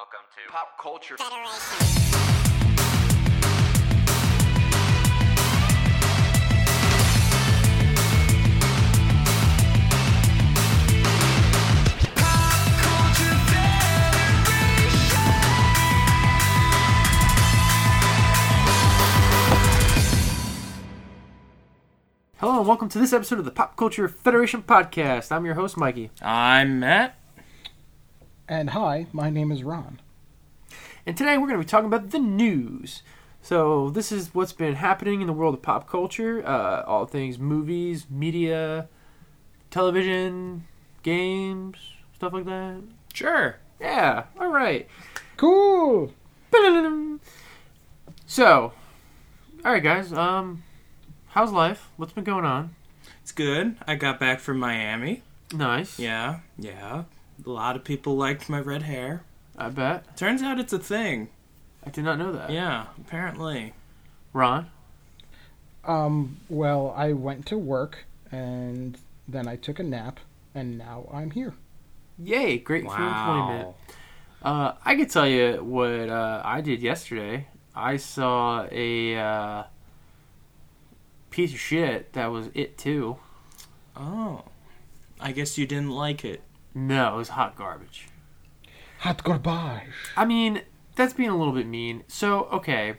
Welcome to Pop culture. Hello and welcome to this episode of the Pop Culture Federation podcast. I'm your host, Mikey. I'm Matt. And hi, my name is Ron. And today we're going to be talking about the news. So, this is what's been happening in the world of pop culture uh, all things movies, media, television, games, stuff like that. Sure. Yeah, alright. Cool. So, alright, guys. Um, how's life? What's been going on? It's good. I got back from Miami. Nice. Yeah, yeah. A lot of people liked my red hair. I bet. Turns out it's a thing. I did not know that. Yeah, apparently. Ron? Um, well, I went to work and then I took a nap and now I'm here. Yay, great fuel 20 minute. Wow. Uh, I could tell you what uh, I did yesterday. I saw a uh, piece of shit that was it too. Oh. I guess you didn't like it. No, it was hot garbage. Hot garbage. I mean, that's being a little bit mean. So, okay.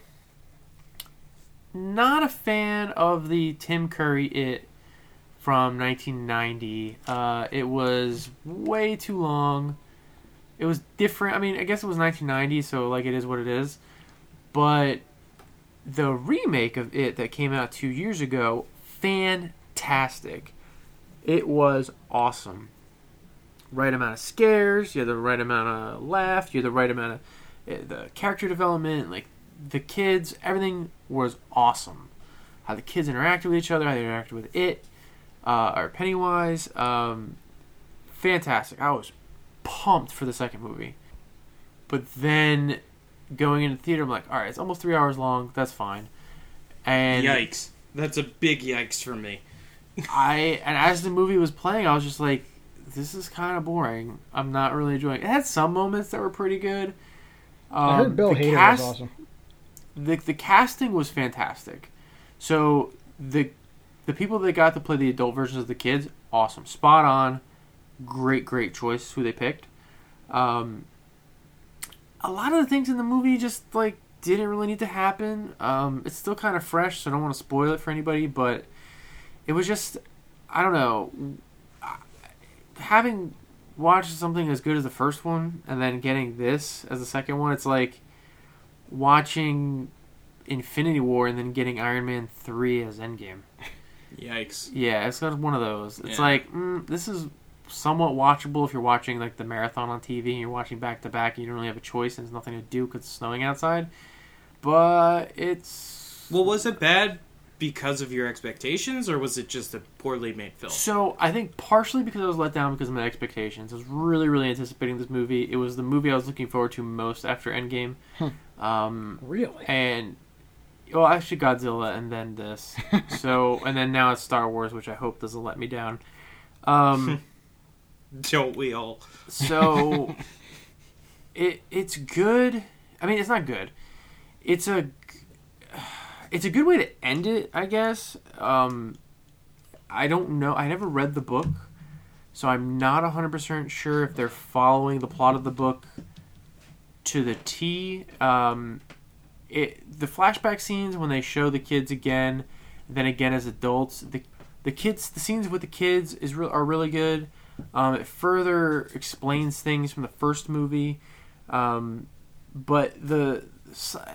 Not a fan of the Tim Curry It from 1990. Uh, it was way too long. It was different. I mean, I guess it was 1990, so like it is what it is. But the remake of it that came out two years ago, fantastic. It was awesome. Right amount of scares, you had the right amount of laugh, you had the right amount of uh, the character development, like the kids, everything was awesome. How the kids interacted with each other, how they interacted with it, uh, or Pennywise, um, fantastic. I was pumped for the second movie, but then going into the theater, I'm like, all right, it's almost three hours long. That's fine. And Yikes. That's a big yikes for me. I and as the movie was playing, I was just like, this is kind of boring. I'm not really enjoying. it. It had some moments that were pretty good. Um, I heard Bill the Hader cast- was awesome. the the casting was fantastic. So the the people that got to play the adult versions of the kids, awesome, spot on, great great choice who they picked. Um, a lot of the things in the movie just like didn't really need to happen. Um, it's still kind of fresh, so I don't want to spoil it for anybody, but it was just I don't know having watched something as good as the first one and then getting this as the second one. It's like watching Infinity War and then getting Iron Man 3 as Endgame. Yikes. Yeah, it's of one of those. It's Yeah. like, mm, this is somewhat watchable if you're watching like the marathon on TV and you're watching back to back and you don't really have a choice and there's nothing to do because it's snowing outside. But it's. Well, was it bad because of your expectations, or was it just a poorly made film? So I think partially because I was let down because of my expectations. I was really, really anticipating this movie. It was the movie I was looking forward to most after Endgame. Um, Really? and well, actually Godzilla, and then this. so and then now it's Star Wars, which I hope doesn't let me down. Um, Don't we all? so it it's good. I mean, it's not good. It's a it's a good way to end it, I guess. Um, I don't know. I never read the book, so I'm not 100% sure if they're following the plot of the book to the T. Um, it the flashback scenes when they show the kids again, then again as adults. The the kids, the scenes with the kids is re- are really good. Um, it further explains things from the first movie, um, but the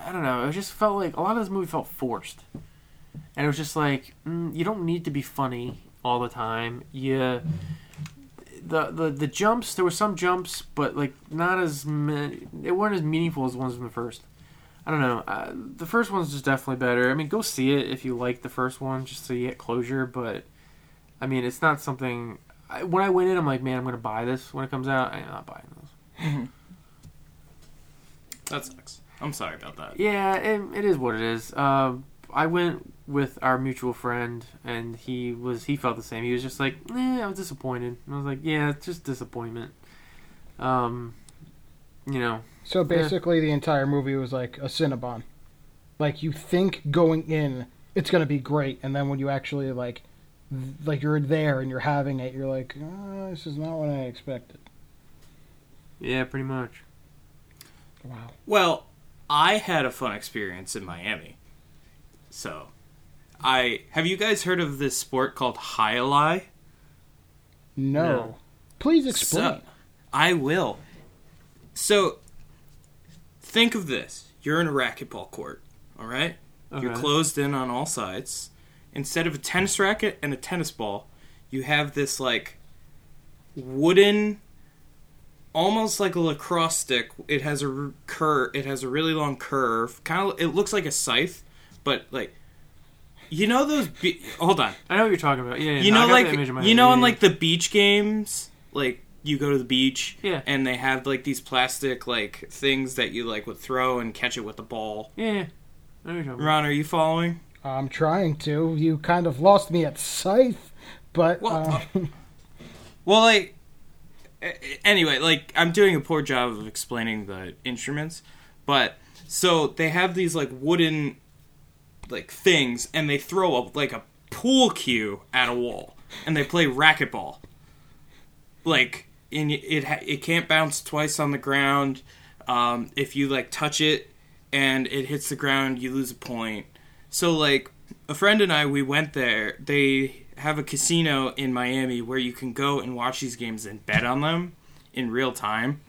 I don't know. It just felt like a lot of this movie felt forced, and it was just like mm, you don't need to be funny all the time. Yeah, the, the the jumps there were some jumps, but like not as many. They weren't as meaningful as the ones from the first. I don't know. Uh, the first one's just definitely better. I mean, go see it if you like the first one, just so you get closure. But I mean, it's not something. I, when I went in, I'm like, man, I'm gonna buy this when it comes out. I'm not buying those. That sucks. I'm sorry about that. Yeah, it, it is what it is. Um, I went with our mutual friend, and he was he felt the same. He was just like, eh, I was disappointed. And I was like, yeah, it's just disappointment. Um, you know, So basically, the entire movie was like a Cinnabon. Like you think going in, it's gonna be great, and then when you actually like, th- like you're there and you're having it, you're like, oh, this is not what I expected. yeah, pretty much. Wow. Well, I had a fun experience in Miami. So, I have you guys heard of this sport called jai alai? No. No. Please explain. So, I will. So, think of this: you're in a racquetball court. All right, you're closed in on all sides. Instead of a tennis racket and a tennis ball, you have this like wooden, almost like a lacrosse stick. It has a r- cur. It has a really long curve. Kind of. It looks like a scythe, but like. You know those? Be- Hold on. I know what you're talking about. Yeah, yeah You no, know, got like the image in my you head. know, Yeah, in like the beach games, like you go to the beach, Yeah. and they have like these plastic like things that you like would throw and catch it with the ball. yeah, yeah. I know what you're. Ron, are you following? I'm trying to. You kind of lost me at Scythe, but Well, uh, Well, like a- anyway, like I'm doing a poor job of explaining the instruments, but so they have these like wooden like things, and they throw a like a pool cue at a wall, and they play racquetball. Like, it it, it can't bounce twice on the ground. Um, if you like touch it and it hits the ground, you lose a point. So like a friend and I, we went there. They have a casino in Miami where you can go and watch these games and bet on them in real time.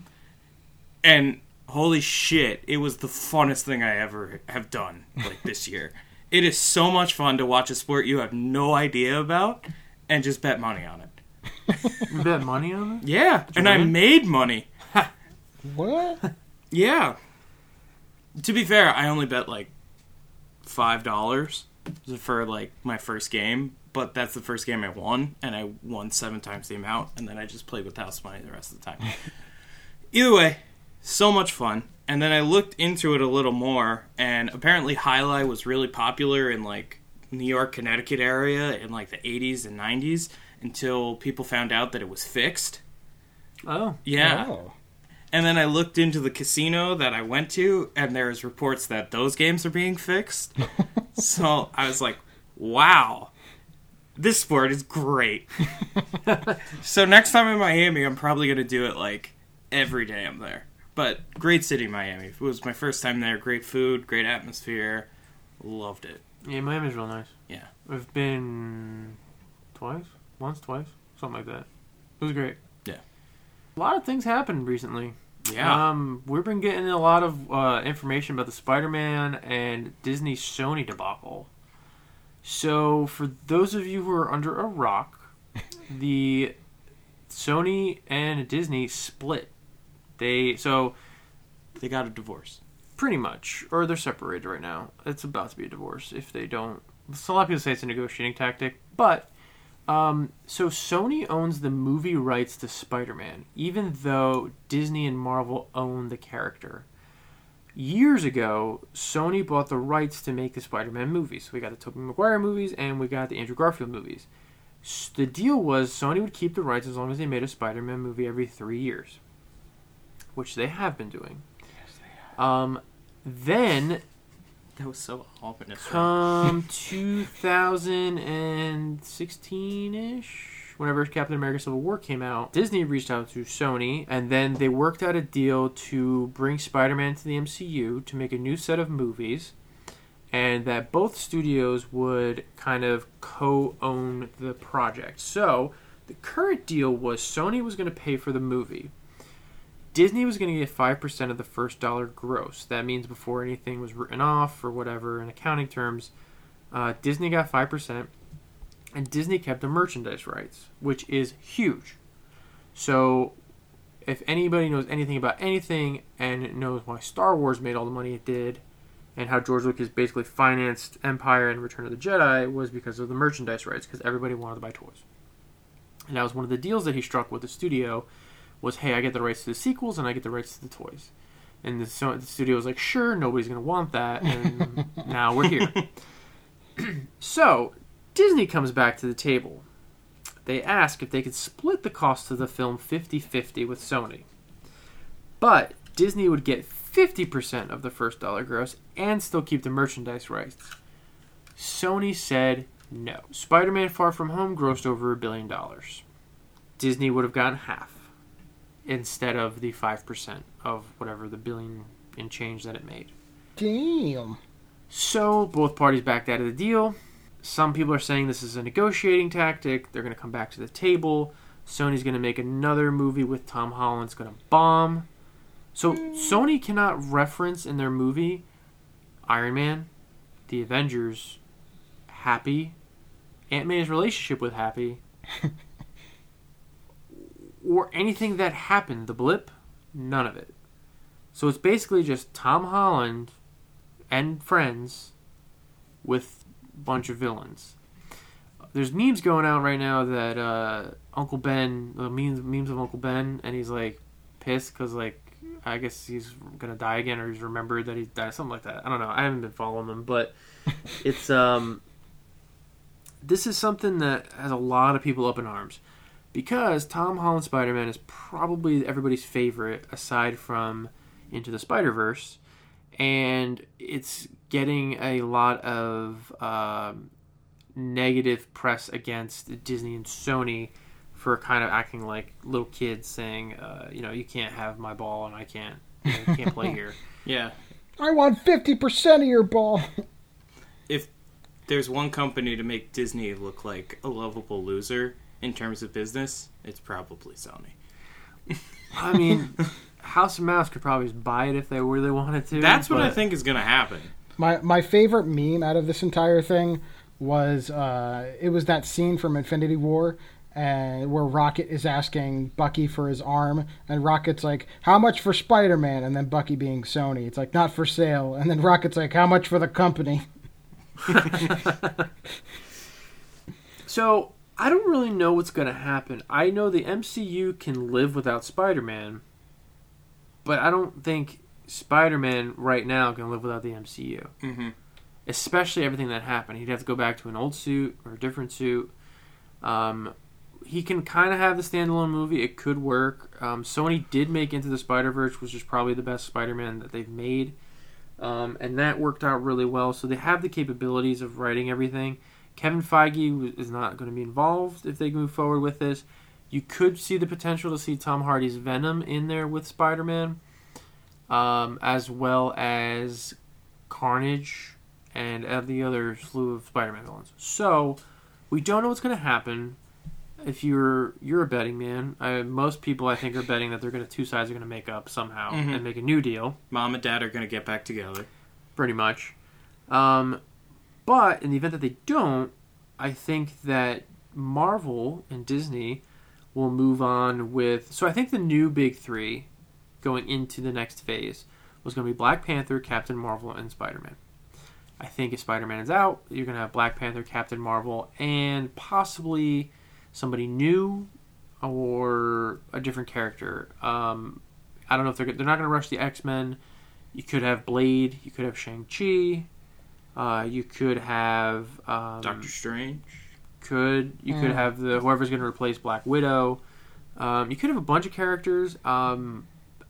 And holy shit, it was the funnest thing I ever have done like this year. It is so much fun to watch a sport you have no idea about and just bet money on it. You bet money on it? Yeah, and I win? made money. what? Yeah. To be fair, I only bet like five dollars for like my first game, but that's the first game I won, and I won seven times the amount, and then I just played with house money the rest of the time. Either way, so much fun. And then I looked into it a little more, and apparently jai alai was really popular in like New York, Connecticut area in like the 80s and 90s until people found out that it was fixed. Oh, Yeah. Oh. And then I looked into the casino that I went to, and there's reports that those games are being fixed. so I was like, wow, this sport is great. so next time in Miami, I'm probably going to do it like every day I'm there. But great city, Miami. It was my first time there. Great food, great atmosphere. Loved it. yeah, Miami's real nice. Yeah. We've been twice, once, twice, something like that. It was great. Yeah. A lot of things happened recently. Yeah. Um, we've been getting a lot of uh, information about the Spider-Man and Disney Sony debacle. So, for those of you who are under a rock, the Sony and Disney split. They so they got a divorce. pretty much, or they're separated right now. It's about to be a divorce if they don't. So a lot of people say it's a negotiating tactic, but um, so Sony owns the movie rights to Spider-Man, even though Disney and Marvel own the character. Years ago, Sony bought the rights to make the Spider-Man movies. So We got the Tobey Maguire movies and we got the Andrew Garfield movies. S- The deal was Sony would keep the rights as long as they made a Spider-Man movie every three years, which they have been doing. Yes, they have. Um, then That was so ominous. come 2016 ish, whenever Captain America Civil War came out, Disney reached out to Sony and then they worked out a deal to bring Spider Man to the MCU to make a new set of movies. And that both studios would kind of co own the project. So, the current deal was Sony was going to pay for the movie. Disney was going to get 5% of the first dollar gross. That means before anything was written off or whatever in accounting terms, uh, Disney got 5%, and Disney kept the merchandise rights, which is huge. So, if anybody knows anything about anything and knows why Star Wars made all the money it did, and how George Lucas basically financed Empire and Return of the Jedi, was because of the merchandise rights, because everybody wanted to buy toys. And that was one of the deals that he struck with the studio was hey, I get the rights to the sequels and I get the rights to the toys. And the, so the studio was like, sure, nobody's going to want that. And now we're here. so Disney comes back to the table. They ask if they could split the cost of the film 50 50 with Sony. But Disney would get 50% of the first dollar gross and still keep the merchandise rights. Sony said no. Spider Man Far From Home grossed over a billion dollars. Disney would have gotten half instead of the 5% of whatever the billion in change that it made. Damn. So both parties backed out of the deal. Some people are saying this is a negotiating tactic. They're going to come back to the table. Sony's going to make another movie with Tom Holland. It's going to bomb. So hmm. Sony cannot reference in their movie Iron Man, the Avengers, Happy, Aunt May's relationship with Happy, or anything that happened. The blip, none of it. So it's basically just Tom Holland and friends with bunch of villains. There's memes going out right now that uh, Uncle Ben, the memes, memes of Uncle Ben, and he's like pissed because like I guess he's gonna die again, or he's remembered that he died, something like that. I don't know. I haven't been following them, but it's um, this is something that has a lot of people up in arms because Tom Holland Spider Man is probably everybody's favorite aside from Into the Spider Verse, and it's getting a lot of um, negative press against Disney and Sony for kind of acting like little kids, saying, uh, you know, you can't have my ball and I can't, you know, can't play here. Yeah. I want 50% of your ball. If there's one company to make Disney look like a lovable loser in terms of business, it's probably Sony. I mean, House of Mouse could probably just buy it if they really wanted to. That's what I think is going to happen. My my favorite meme out of this entire thing was uh, it was that scene from Infinity War and where Rocket is asking Bucky for his arm and Rocket's like, "How much for Spider-Man?" and then Bucky being Sony, it's like, "Not for sale." And then Rocket's like, "How much for the company?" So I don't really know what's going to happen. I know the MCU can live without Spider-Man, but I don't think Spider-Man right now can live without the MCU. Mm-hmm. Especially everything that happened. He'd have to go back to an old suit or a different suit. Um, he can kind of have the standalone movie. It could work. Um, Sony did make Into the Spider Verse, which is probably the best Spider-Man that they've made, um, and that worked out really well. So they have the capabilities of writing everything. Kevin Feige is not going to be involved if they move forward with this. You could see the potential to see Tom Hardy's Venom in there with Spider-Man, um, as well as Carnage and the other slew of Spider-Man villains. So we don't know what's going to happen. If you're you're a betting man, uh, most people I think are betting that they're going to two sides are going to make up somehow Mhm. and make a new deal Mom and Dad are going to get back together. pretty much. Um, but in the event that they don't, I think that Marvel and Disney will move on with. So I think the new big three going into the next phase was going to be Black Panther, Captain Marvel, and Spider Man. I think if Spider Man is out, you're going to have Black Panther, Captain Marvel, and possibly somebody new or a different character. Um, I don't know if they're they're not going to rush the X Men. You could have Blade. You could have Shang Chi. Uh, you could have um, Doctor Strange. could you could Mm. have the whoever's going to replace Black Widow. Um, you could have a bunch of characters, um,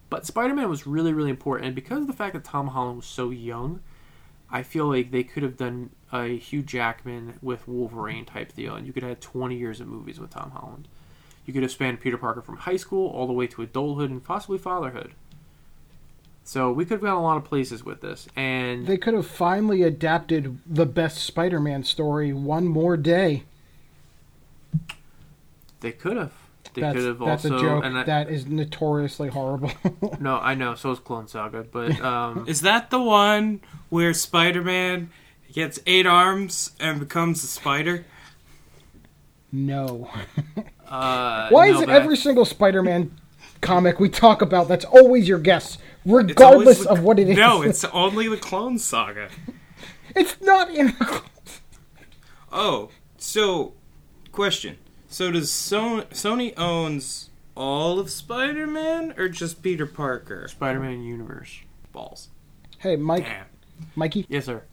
but Spider Man was really really important, and because of the fact that Tom Holland was so young, I feel like they could have done a Hugh Jackman with Wolverine type deal, and you could have had twenty years of movies with Tom Holland. You could have spanned Peter Parker from high school all the way to adulthood and possibly fatherhood. So we could have gone a lot of places with this, and They could have finally adapted the best Spider-Man story one more day. they could have. They that's could have that's also. a joke and I, that is notoriously horrible. no, I know. So is Clone Saga, but um, Is that the one where Spider Man gets eight arms and becomes a spider? no. uh, Why no, is it but every single Spider-Man comic we talk about that's always your guess, regardless the- of what it is? No, it's only the Clone Saga. it's not in. Oh, so question. So does so- Sony owns all of Spider-Man or just Peter Parker? Spider-Man universe? Balls. hey, Mike, Damn. Mikey, Yes, sir.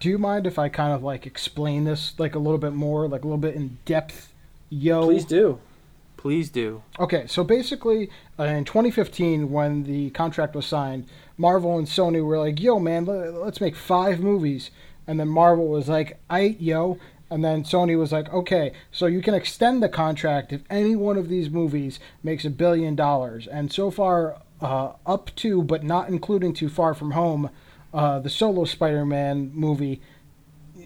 do you mind if I kind of like explain this like a little bit more, like a little bit in depth? Yo, Please do. Please do. Okay, so basically, uh, in 2015, when the contract was signed, Marvel and Sony were like, "Yo, man, let, let's make five movies," and then Marvel was like, "I yo," and then Sony was like, "Okay, so you can extend the contract if any one of these movies makes a billion dollars." And so far, uh, up to but not including Too Far From Home, uh, the solo Spider-Man movie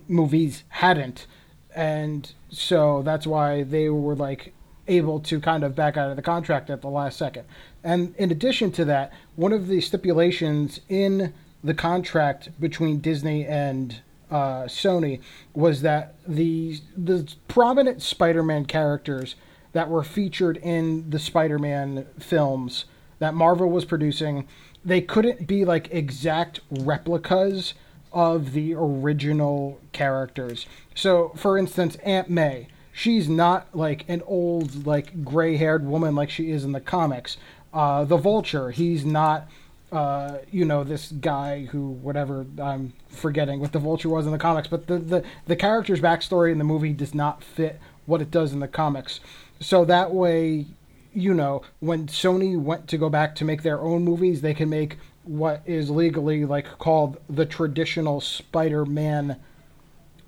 movies hadn't, and so that's why they were like able to kind of back out of the contract at the last second. And in addition to that, one of the stipulations in the contract between Disney and uh, Sony was that the the prominent Spider-Man characters that were featured in the Spider-Man films that Marvel was producing, they couldn't be like exact replicas of the original characters. So, for instance, Aunt May, she's not like an old like gray-haired woman like she is in the comics. Uh, the Vulture, he's not uh, you know, this guy who, whatever, I'm forgetting what the Vulture was in the comics, but the, the, the character's backstory in the movie does not fit what it does in the comics. So that way, you know, when Sony went to go back to make their own movies, they can make what is legally like called the traditional Spider-Man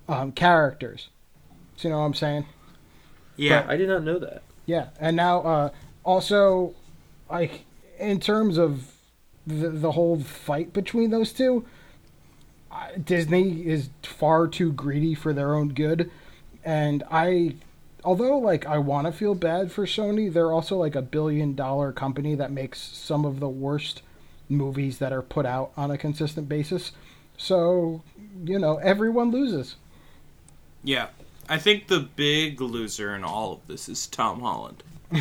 um, characters. So you know what I'm saying? Yeah. I did not know that. Yeah, and now uh, also, like in terms of the the whole fight between those two, uh, Disney is far too greedy for their own good, and I, although like I want to feel bad for Sony, they're also like a billion dollar company that makes some of the worst movies that are put out on a consistent basis. So you know everyone loses. Yeah. I think the big loser in all of this is Tom Holland.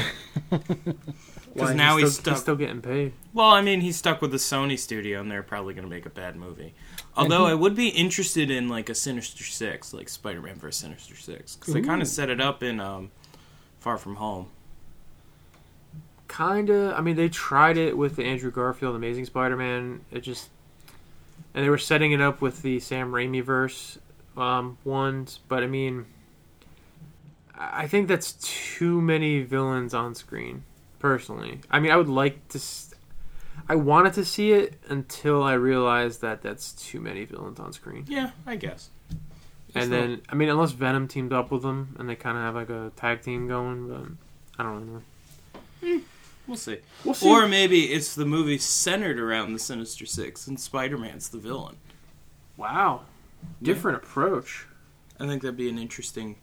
Because now he's, still, stuck. he's still getting paid. Well, I mean, he's stuck with the Sony studio, and they're probably going to make a bad movie. Although I would be interested in like a Sinister Six, like Spider-Man vs. Sinister Six, because they kind of set it up in um, Far From Home. Kinda. I mean, they tried it with the Andrew Garfield Amazing Spider-Man. It just, and they were setting it up with the Sam Raimi verse um, ones. But I mean, I think that's too many villains on screen. Personally, I mean, I would like to. s- I wanted to see it until I realized that that's too many villains on screen. Yeah, I guess. And then, I mean, unless Venom teamed up with them and they kind of have like a tag team going, but I don't really know. Hmm, we'll see. We'll see. Or maybe it's the movie centered around the Sinister Six, and Spider-Man's the villain. wow, different approach. I think that'd be an interesting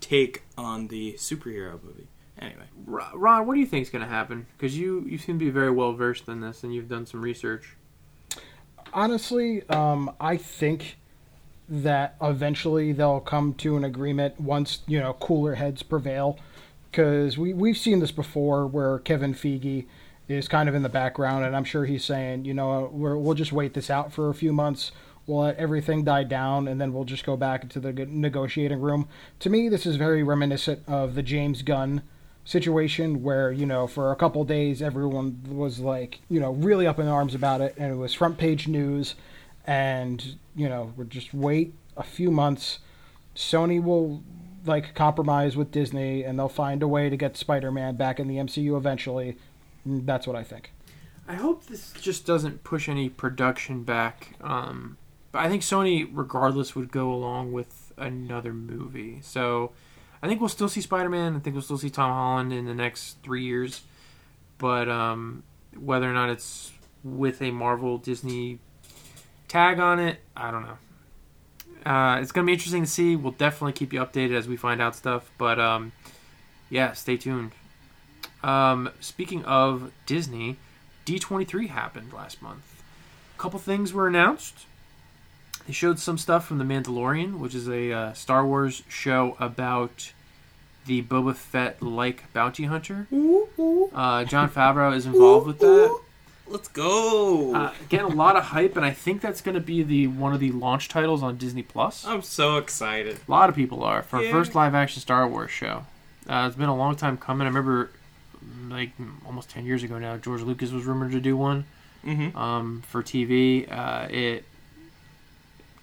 take on the superhero movie. Anyway, Ron, what do you think is going to happen? Because you you seem to be very well versed in this and you've done some research. honestly, um, I think that eventually they'll come to an agreement once you know cooler heads prevail. Because we we've seen this before, where Kevin Feige is kind of in the background, and I'm sure he's saying, you know, we're, we'll just wait this out for a few months. We'll let everything die down, and then we'll just go back into the negotiating room. To me, this is very reminiscent of the James Gunn situation where you know for a couple days everyone was like you know really up in arms about it and it was front page news and you know we'll just wait a few months sony will like compromise with disney and they'll find a way to get spider-man back in the mcu eventually Mm, that's what i think I hope this just doesn't push any production back. Um, but I think Sony, regardless, would go along with another movie. So I think we'll still see Spider Man. I think we'll still see Tom Holland in the next three years. But um, whether or not it's with a Marvel Disney tag on it, I don't know. Uh, it's gonna be interesting to see. We'll definitely keep you updated as we find out stuff. But um, yeah, stay tuned. Um, speaking of Disney, D23 happened last month. A couple things were announced. They showed some stuff from The Mandalorian, which is a uh, Star Wars show about the Boba Fett like bounty hunter. Uh, Jon Favreau is involved with that. let's go. Uh, getting a lot of hype, and I think that's going to be the one of the launch titles on Disney Plus. I'm so excited. A lot of people are for Yeah. first live action Star Wars show. Uh, it's been a long time coming. I remember, like almost ten years ago now, George Lucas was rumored to do one Mm-hmm. um, for TV. Uh, it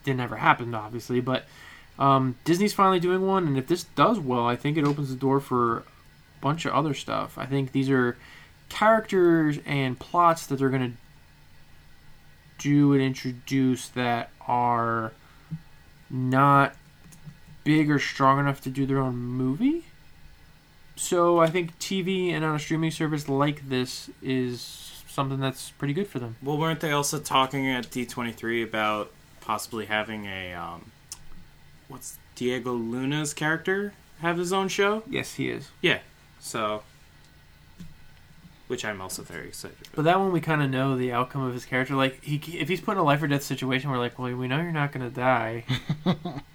didn't ever happen, obviously, but um, Disney's finally doing one, and if this does well, I think it opens the door for a bunch of other stuff. I think these are characters and plots that they're going to do and introduce that are not big or strong enough to do their own movie. So I think TV and on a streaming service like this is something that's pretty good for them. Well, weren't they also talking at D23 about possibly having a um, what's Diego Luna's character have his own show? Yes, he is. Yeah. So which I'm also very excited about. But that one we kind of know the outcome of his character. Like he, if he's put in a life or death situation, we're like, well, we know you're not gonna die.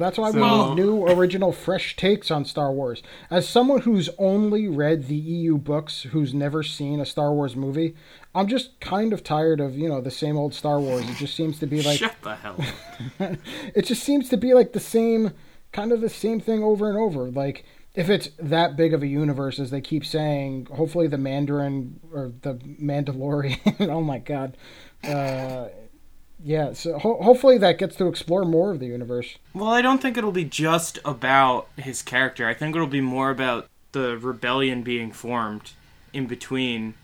That's why we So- need new, original, fresh takes on Star Wars. As someone who's only read the EU books, who's never seen a Star Wars movie, I'm just kind of tired of you know the same old Star Wars. It just seems to be like Shut the hell it just seems to be like the same kind of the same thing over and over like if it's that big of a universe as they keep saying hopefully the mandarin or the mandalorian oh my god uh yeah so ho- hopefully that gets to explore more of the universe Well, I don't think it'll be just about his character. I think it'll be more about the rebellion being formed in between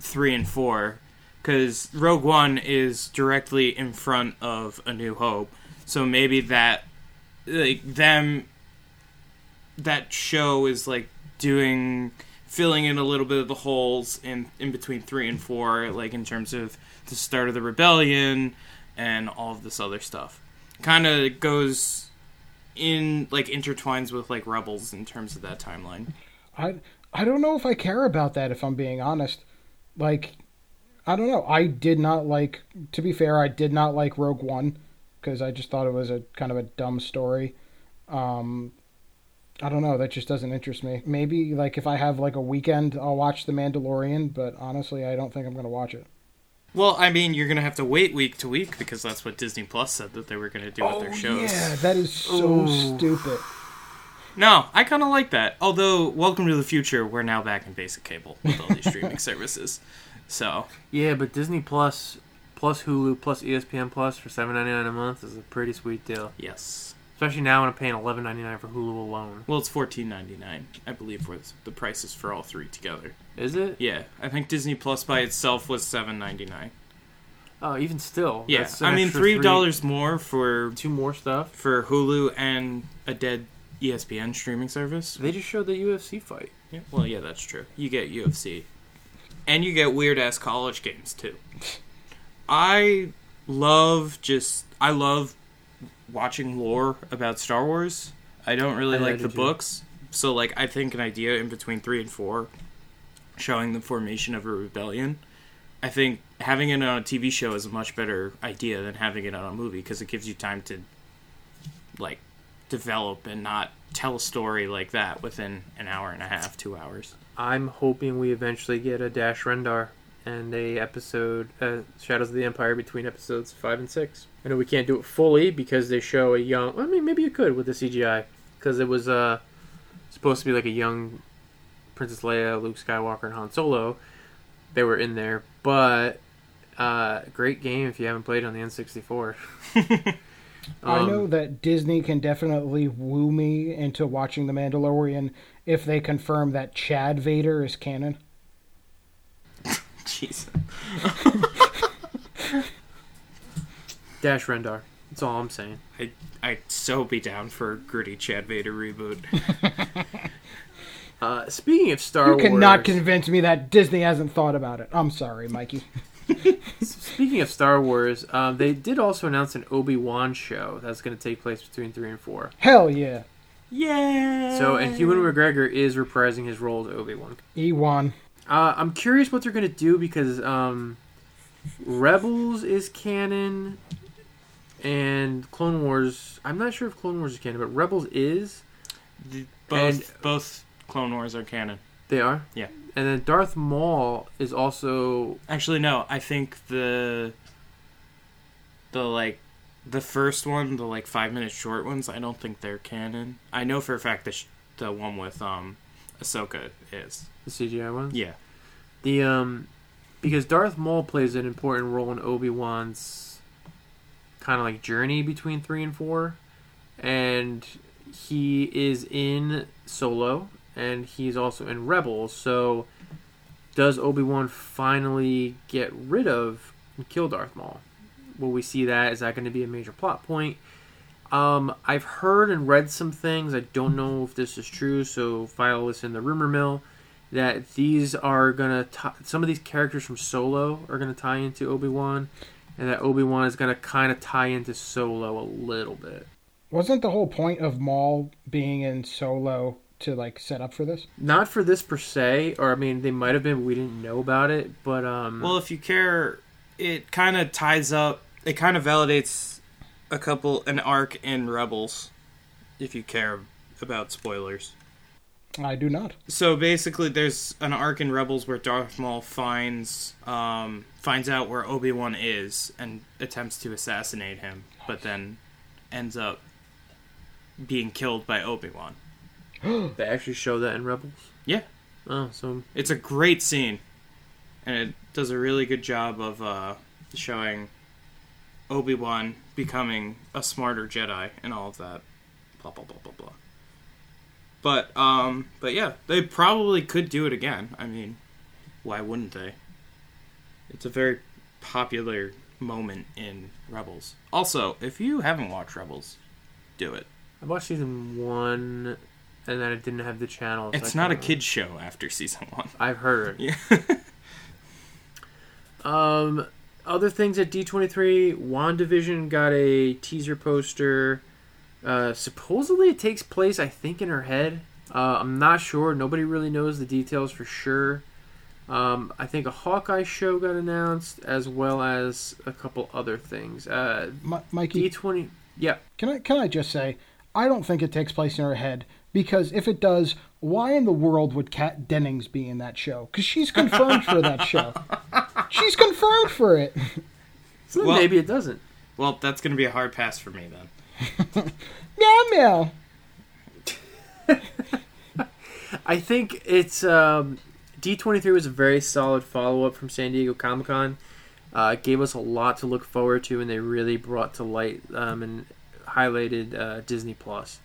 three and four, because Rogue One is directly in front of A New Hope. So maybe that, like them, that show is like doing filling in a little bit of the holes in in between three and four, like in terms of the start of the rebellion and all of this other stuff kind of goes in like intertwines with like rebels in terms of that timeline i i don't know if i care about that if i'm being honest like i don't know i did not like to be fair i did not like rogue one because i just thought it was a kind of a dumb story um I don't know. That just doesn't interest me. Maybe like if I have like a weekend, I'll watch The Mandalorian. But honestly, I don't think I'm gonna watch it. Well i mean you're gonna have to wait week to week because that's what disney plus said that they were gonna do with their oh, shows Oh, yeah, that is so Ooh. stupid. no i kind of like that although welcome to the future we're now back in basic cable with all these streaming services so yeah, but Disney Plus plus Hulu plus ESPN Plus for seven ninety nine a month is a pretty sweet deal. yes Especially now when I'm paying eleven ninety nine for Hulu alone. well it's 14.99 i believe was the prices for all three together Is it? yeah i think disney plus by itself was 7.99 Oh, even still. yeah i mean three dollars more for Two more stuff. for hulu and a dead espn streaming service They just showed the UFC fight. Yeah, well, yeah, that's true. You get UFC, and you get weird ass college games too. I love just I love watching lore about Star Wars. I don't really I like the EU? books, so like I think an idea in between three and four, showing the formation of a rebellion. I think having it on a TV show is a much better idea than having it on a movie because it gives you time to like develop and not tell a story like that within an hour and a half, two hours. I'm hoping we eventually get a Dash Rendar and a episode uh, Shadows of the Empire between episodes five and six. I know we can't do it fully because they show a young. I mean, maybe you could with the CGI because it was uh supposed to be like a young Princess Leia, Luke Skywalker, and Han Solo. They were in there, but uh, great game if you haven't played on the N64. I Um, know that Disney can definitely woo me into watching The Mandalorian if they confirm that Chad Vader is canon. Jeez. Dash Rendar. That's all I'm saying. I I'd so be down for a gritty Chad Vader reboot. Uh, speaking of Star You Wars, cannot convince me that Disney hasn't thought about it. I'm sorry, Mikey. Speaking of Star Wars, um, they did also announce an Obi Wan show that's going to take place between three and four. Hell yeah. yeah. So, and Ewan McGregor is reprising his role as Obi Wan. Ewan. Uh, I'm curious what they're going to do because um, Rebels is canon, and Clone Wars. I'm not sure if Clone Wars is canon, but Rebels is. Both and- both Clone Wars are canon. They are. Yeah. And then Darth Maul is also. Actually, no. I think the the like the first one, the like five minute short ones. I don't think they're canon. I know for a fact that sh- the one with um Ahsoka is. The CGI one. Yeah. The um, because Darth Maul plays an important role in Obi Wan's kind of like journey between three and four, and he is in Solo and he's also in Rebels. So, does Obi Wan finally get rid of and kill Darth Maul? Will we see that? Is that going to be a major plot point? Um, I've heard and read some things. I don't know if this is true, so file this in the rumor mill. That these are gonna t- some of these characters from Solo are gonna tie into Obi Wan, and that Obi Wan is gonna kind of tie into Solo a little bit. Wasn't the whole point of Maul being in Solo to like set up for this? Not for this per se, or I mean, they might have been. But we didn't know about it, but um. Well, if you care, it kind of ties up. It kind of validates a couple an arc in Rebels. If you care about spoilers. I do not. So basically, there's an arc in Rebels where Darth Maul finds um, finds out where Obi Wan is and attempts to assassinate him, but then ends up being killed by Obi Wan. they actually show that in Rebels. Yeah. Oh, so It's a great scene, and it does a really good job of uh, showing Obi Wan becoming a smarter Jedi and all of that. Blah blah blah blah blah. But um, but yeah, they probably could do it again. I mean, why wouldn't they? It's a very popular moment in Rebels. Also, if you haven't watched Rebels, do it. I watched season one, and then I didn't have the channel. so It's not a kids show after season one. I've heard. Yeah. Um, other things at D23, WandaVision got a teaser poster. Uh, supposedly it takes place, I think, in her head. Uh, I'm not sure. Nobody really knows the details for sure. Um, I think a Hawkeye show got announced, as well as a couple other things. Uh, Mi- Mikey, D20, yeah. can I can I just say, I don't think it takes place in her head because if it does, why in the world would Kat Dennings be in that show? Because she's confirmed for that show. She's confirmed for it. So Well- maybe it doesn't. Well, that's going to be a hard pass for me then. Meow meow. I think it's um, D23 was a very solid follow up from San Diego Comic Con. Uh, it gave us a lot to look forward to, and they really brought to light um, and highlighted uh, Disney Plus.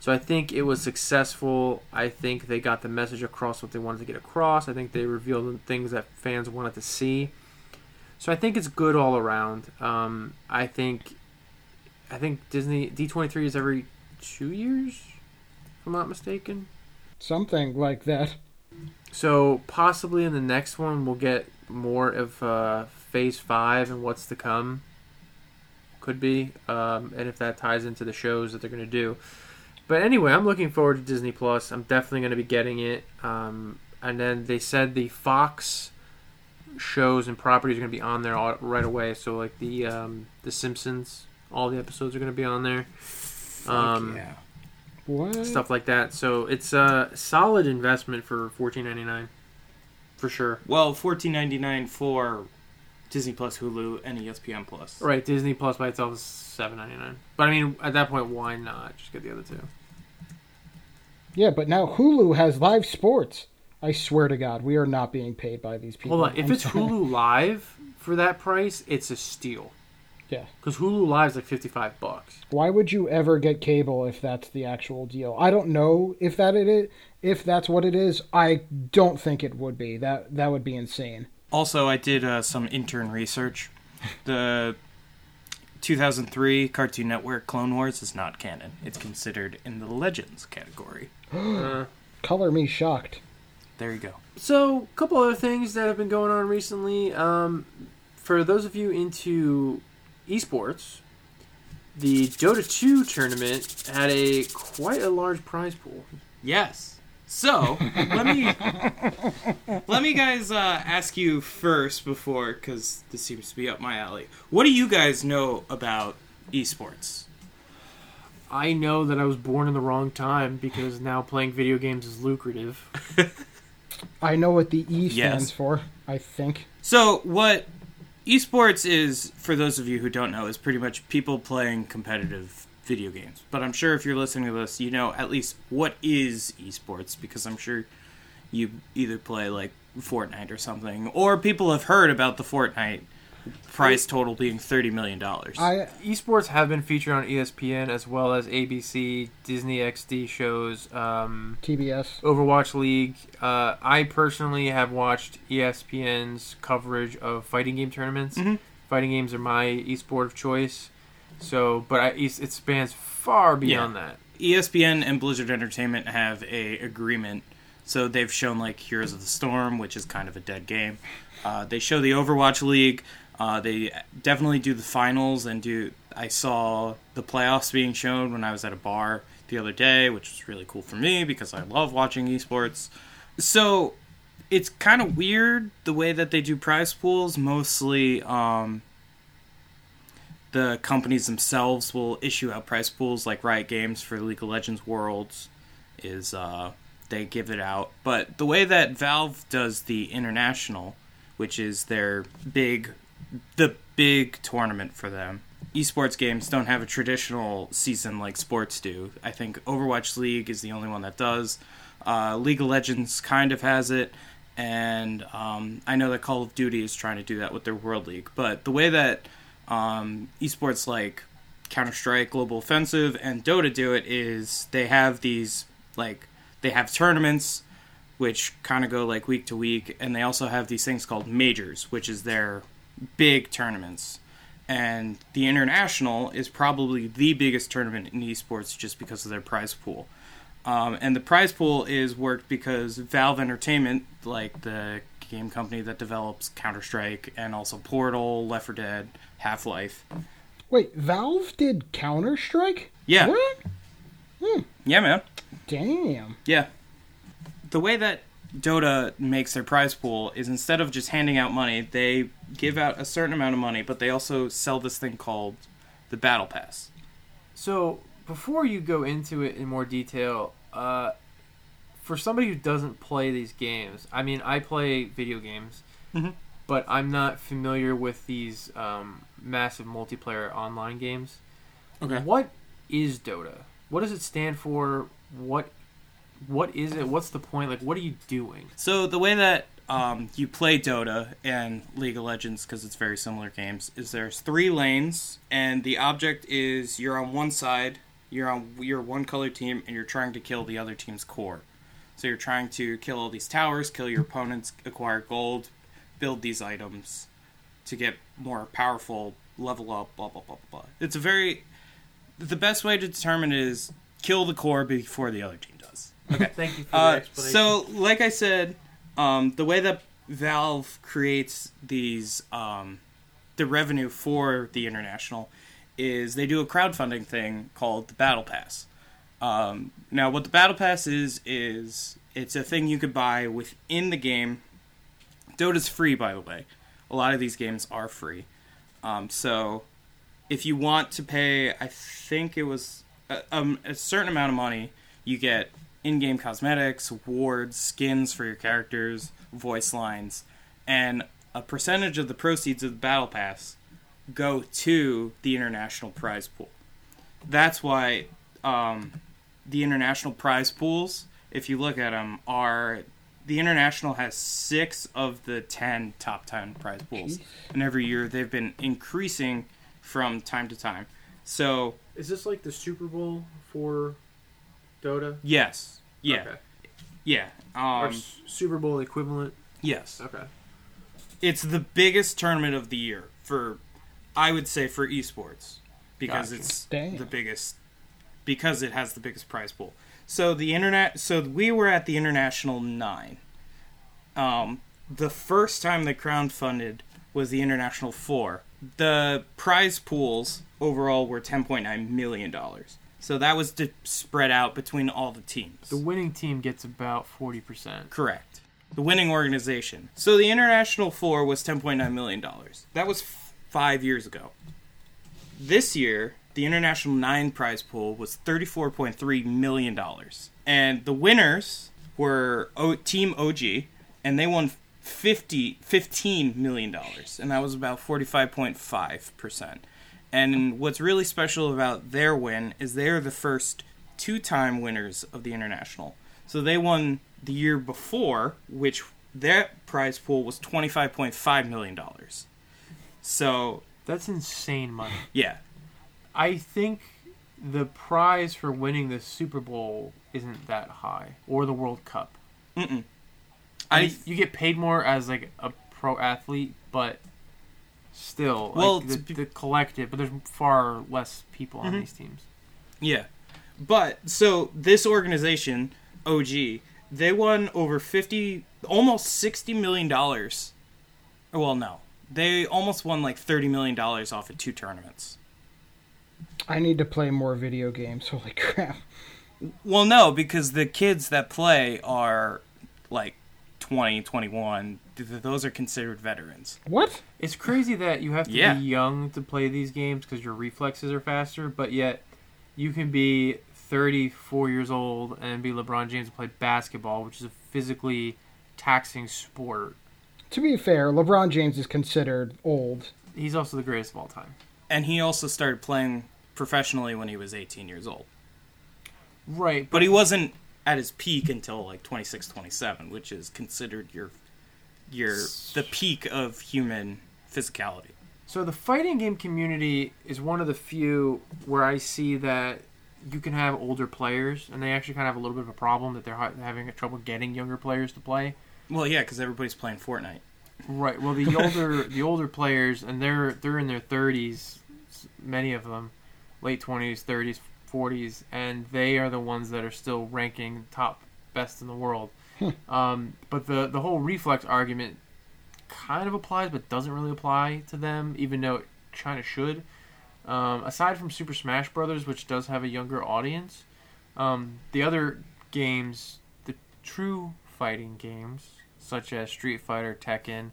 So I think it was successful. I think they got the message across what they wanted to get across. I think they revealed things that fans wanted to see. So I think it's good all around. Um, I think I think Disney D23 is every two years, if I'm not mistaken. Something like that. So possibly in the next one we'll get more of uh, Phase Five and what's to come. Could be, um, and if that ties into the shows that they're going to do. But anyway, I'm looking forward to Disney Plus. I'm definitely going to be getting it. Um, and then they said the Fox shows and properties are going to be on there all, right away. So like the um, the Simpsons, all the episodes are going to be on there. Um, yeah. What? Stuff like that. So it's a solid investment for 14.99 for sure. Well, fourteen ninety nine for Disney Plus, Hulu, and E ESPN Plus. Right, Disney Plus by itself is seven ninety nine. But I mean, at that point, why not just get the other two? Yeah, but now Hulu has live sports. I swear to God, we are not being paid by these people. Hold on, if I'm it's sorry. Hulu Live for that price, it's a steal. Yeah. because Hulu Live is like fifty five bucks. Why would you ever get cable if that's the actual deal? I don't know if that it is. If that's what it is, I don't think it would be. That that would be insane. Also, I did uh, some intern research. The 2003 Cartoon Network Clone Wars is not canon. It's considered in the Legends category. Uh, Color me shocked. There you go. So, a couple other things that have been going on recently. Um, for those of you into esports, the Dota 2 tournament had a quite a large prize pool. Yes. So let me let me guys uh, ask you first before because this seems to be up my alley. What do you guys know about esports? I know that I was born in the wrong time because now playing video games is lucrative. I know what the E Yes. stands for. I think. So what esports is, for those of you who don't know, is pretty much people playing competitive video games. But I'm sure if you're listening to this, you know at least what is esports because I'm sure you either play like Fortnite or something, or people have heard about the Fortnite prize total being thirty million dollars. Esports have been featured on ESPN as well as ABC, Disney XD shows, um, TBS. Overwatch League. Uh, I personally have watched ESPN's coverage of fighting game tournaments. Mhm. Fighting games are my esport of choice. So, but I, it spans far beyond that. ESPN and Blizzard Entertainment have a agreement, so they've shown like Heroes of the Storm, which is kind of a dead game. Uh, they show the Overwatch League. Uh, they definitely do the finals and do. I saw the playoffs being shown when I was at a bar the other day, which was really cool for me because I love watching esports. So it's kind of weird the way that they do prize pools. Mostly, um, the companies themselves will issue out prize pools like Riot Games for League of Legends Worlds is uh, they give it out. But the way that Valve does the international, which is their big the big tournament for them. Esports games don't have a traditional season like sports do. I think Overwatch League is the only one that does. Uh, League of Legends kind of has it, and um, I know that Call of Duty is trying to do that with their World League. But the way that um, esports like Counter Strike, Global Offensive, and Dota do it is they have these like they have tournaments which kind of go like week to week, and they also have these things called majors, which is their big tournaments. And the international is probably the biggest tournament in esports just because of their prize pool. Um, and the prize pool is worked because Valve Entertainment, like the game company that develops Counter Strike and also Portal, Left 4 Dead, Half Life. Wait, Valve did Counter Strike? Yeah. What? Yeah, man. Damn. Yeah. The way that Dota makes their prize pool is instead of just handing out money, they give out a certain amount of money, but they also sell this thing called the Battle Pass. So, before you go into it in more detail, uh, for somebody who doesn't play these games, I mean, I play video games, Mhm. but I'm not familiar with these um, massive multiplayer online games. Okay. What is Dota? What does it stand for? What what is it? What's the point? Like, what are you doing? So the way that um, you play Dota and League of Legends, because it's very similar games, is there's three lanes, and the object is you're on one side, you're on you're one color team, and you're trying to kill the other team's core. So you're trying to kill all these towers, kill your opponents, acquire gold, build these items to get more powerful, level up, blah blah blah blah blah. It's a very the best way to determine is kill the core before the other team does. Okay. Thank you for Uh, so, like I said, um, the way that Valve creates these um, the revenue for the international is they do a crowdfunding thing called the Battle Pass. Um, now, what the Battle Pass is is it's a thing you could buy within the game. Dota's free, by the way. A lot of these games are free. Um, so, if you want to pay, I think it was a, um, a certain amount of money, you get in-game cosmetics, wards, skins for your characters, voice lines, and a percentage of the proceeds of the battle pass go to the international prize pool. That's why um, the international prize pools, if you look at them, are the international has six of the ten top ten prize pools, and every year they've been increasing from time to time. So is this like the Super Bowl for Dota? yes, yeah, Okay. yeah, Or um, S- Super Bowl equivalent? yes. Okay. it's the biggest tournament of the year for I would say for esports because Gotcha. it's Damn. the biggest because it has the biggest prize pool. So the internet so we were at the international 9. Um the first time the crown funded was the international 4. The prize pools overall were 10.9 million dollars. So that was to spread out between all the teams. The winning team gets about 40%. Correct. The winning organization. So the International Four was $10.9 million. That was f- five years ago. This year, the International Nine prize pool was $34.3 million. And the winners were o- Team OG, and they won 50, $15 million. And that was about 45.5%. And what's really special about their win is they're the first two time winners of the International. So they won the year before, which their prize pool was $25.5 million. So That's insane money. yeah, I think the prize for winning the Super Bowl isn't that high, or the World Cup. Mm-mm. I I you get paid more as like a pro athlete, but still, Well, like, the, the collective. But there's far less people on Mhm. these teams. Yeah. But so this organization, OG, they won over 50 almost 60 million dollars. Well, no. They almost won like 30 million dollars off of two tournaments. I need to play more video games. Holy crap! Well, no, because the kids that play are like 20, 21. Th- th- Those are considered veterans. What? It's crazy that you have to Yeah. be young to play these games because your reflexes are faster, but yet you can be 34 years old and be LeBron James and play basketball, which is a physically taxing sport. To be fair, LeBron James is considered old. He's also the greatest of all time. And he also started playing professionally when he was 18 years old. Right, But he wasn't at his peak until like 26, 27, which is considered your your the peak of human physicality. So the fighting game community is one of the few where I see that you can have older players, and they actually kind of have a little bit of a problem that they're ha- having trouble getting younger players to play. Well, yeah, because everybody's playing Fortnite. Right. Well, the older the older players, and they're they're in their thirties, many of them, late twenties, thirties, forties, and they are the ones that are still ranking top best in the world. um, but the the whole reflex argument kind of applies, but doesn't really apply to them, even though it kind of should. Um, aside from Super Smash Brothers, which does have a younger audience, um, the other games, the true fighting games, such as Street Fighter, Tekken,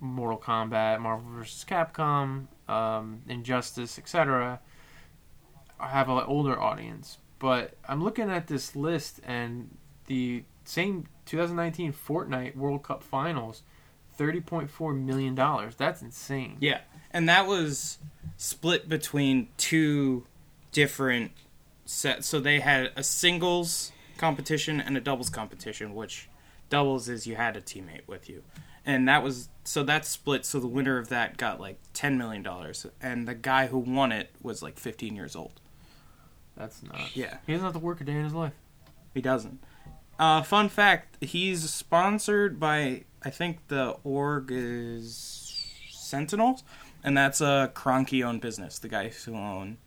Mortal Kombat, Marvel vs. Capcom, um, Injustice, etc., have an older audience. But I'm looking at this list, and the same 2019 Fortnite World Cup Finals, $30.4 million. That's insane. Yeah, and that was split between two different sets. So they had a singles competition and a doubles competition, which doubles is you had a teammate with you. And that was so that split. So the winner of that got like ten million dollars, and the guy who won it was like fifteen years old. That's not. Yeah. He doesn't have to work a day in his life. He doesn't. Uh, fun fact: He's sponsored by I think the org is Sentinels, and that's a Kroenke-owned business. The guys who own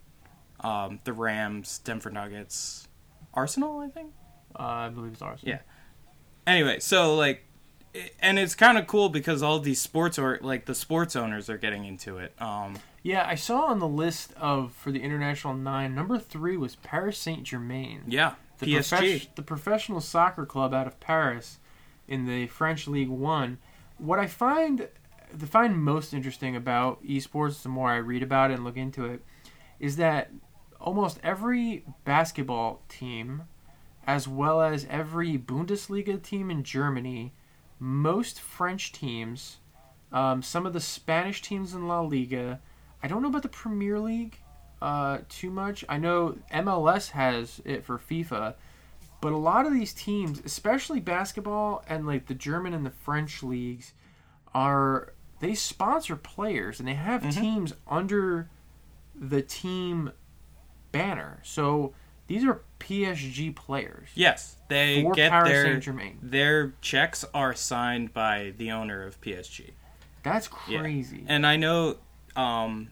um, the Rams, Denver Nuggets, Arsenal, I think. Uh, I believe it's Arsenal. Yeah. Anyway, so like, and it's kind of cool because all these sports are like the sports owners are getting into it. Um, Yeah, I saw on the list of for the international nine, number three was Paris Saint Germain. yeah, the, PSG. profes- the professional soccer club out of Paris in the French League One. What I find the find most interesting about esports, the more I read about it and look into it, is that almost every basketball team, as well as every Bundesliga team in Germany, most French teams, um, some of the Spanish teams in La Liga. I don't know about the Premier League uh, too much. I know MLS has it for FIFA, but a lot of these teams, especially basketball and like the German and the French leagues, are they sponsor players and they have Mhm. teams under the team banner. So these are PSG players Yes, they for get Paris their Saint Germain. their checks are signed by the owner of PSG. That's Yeah. crazy. And I know um,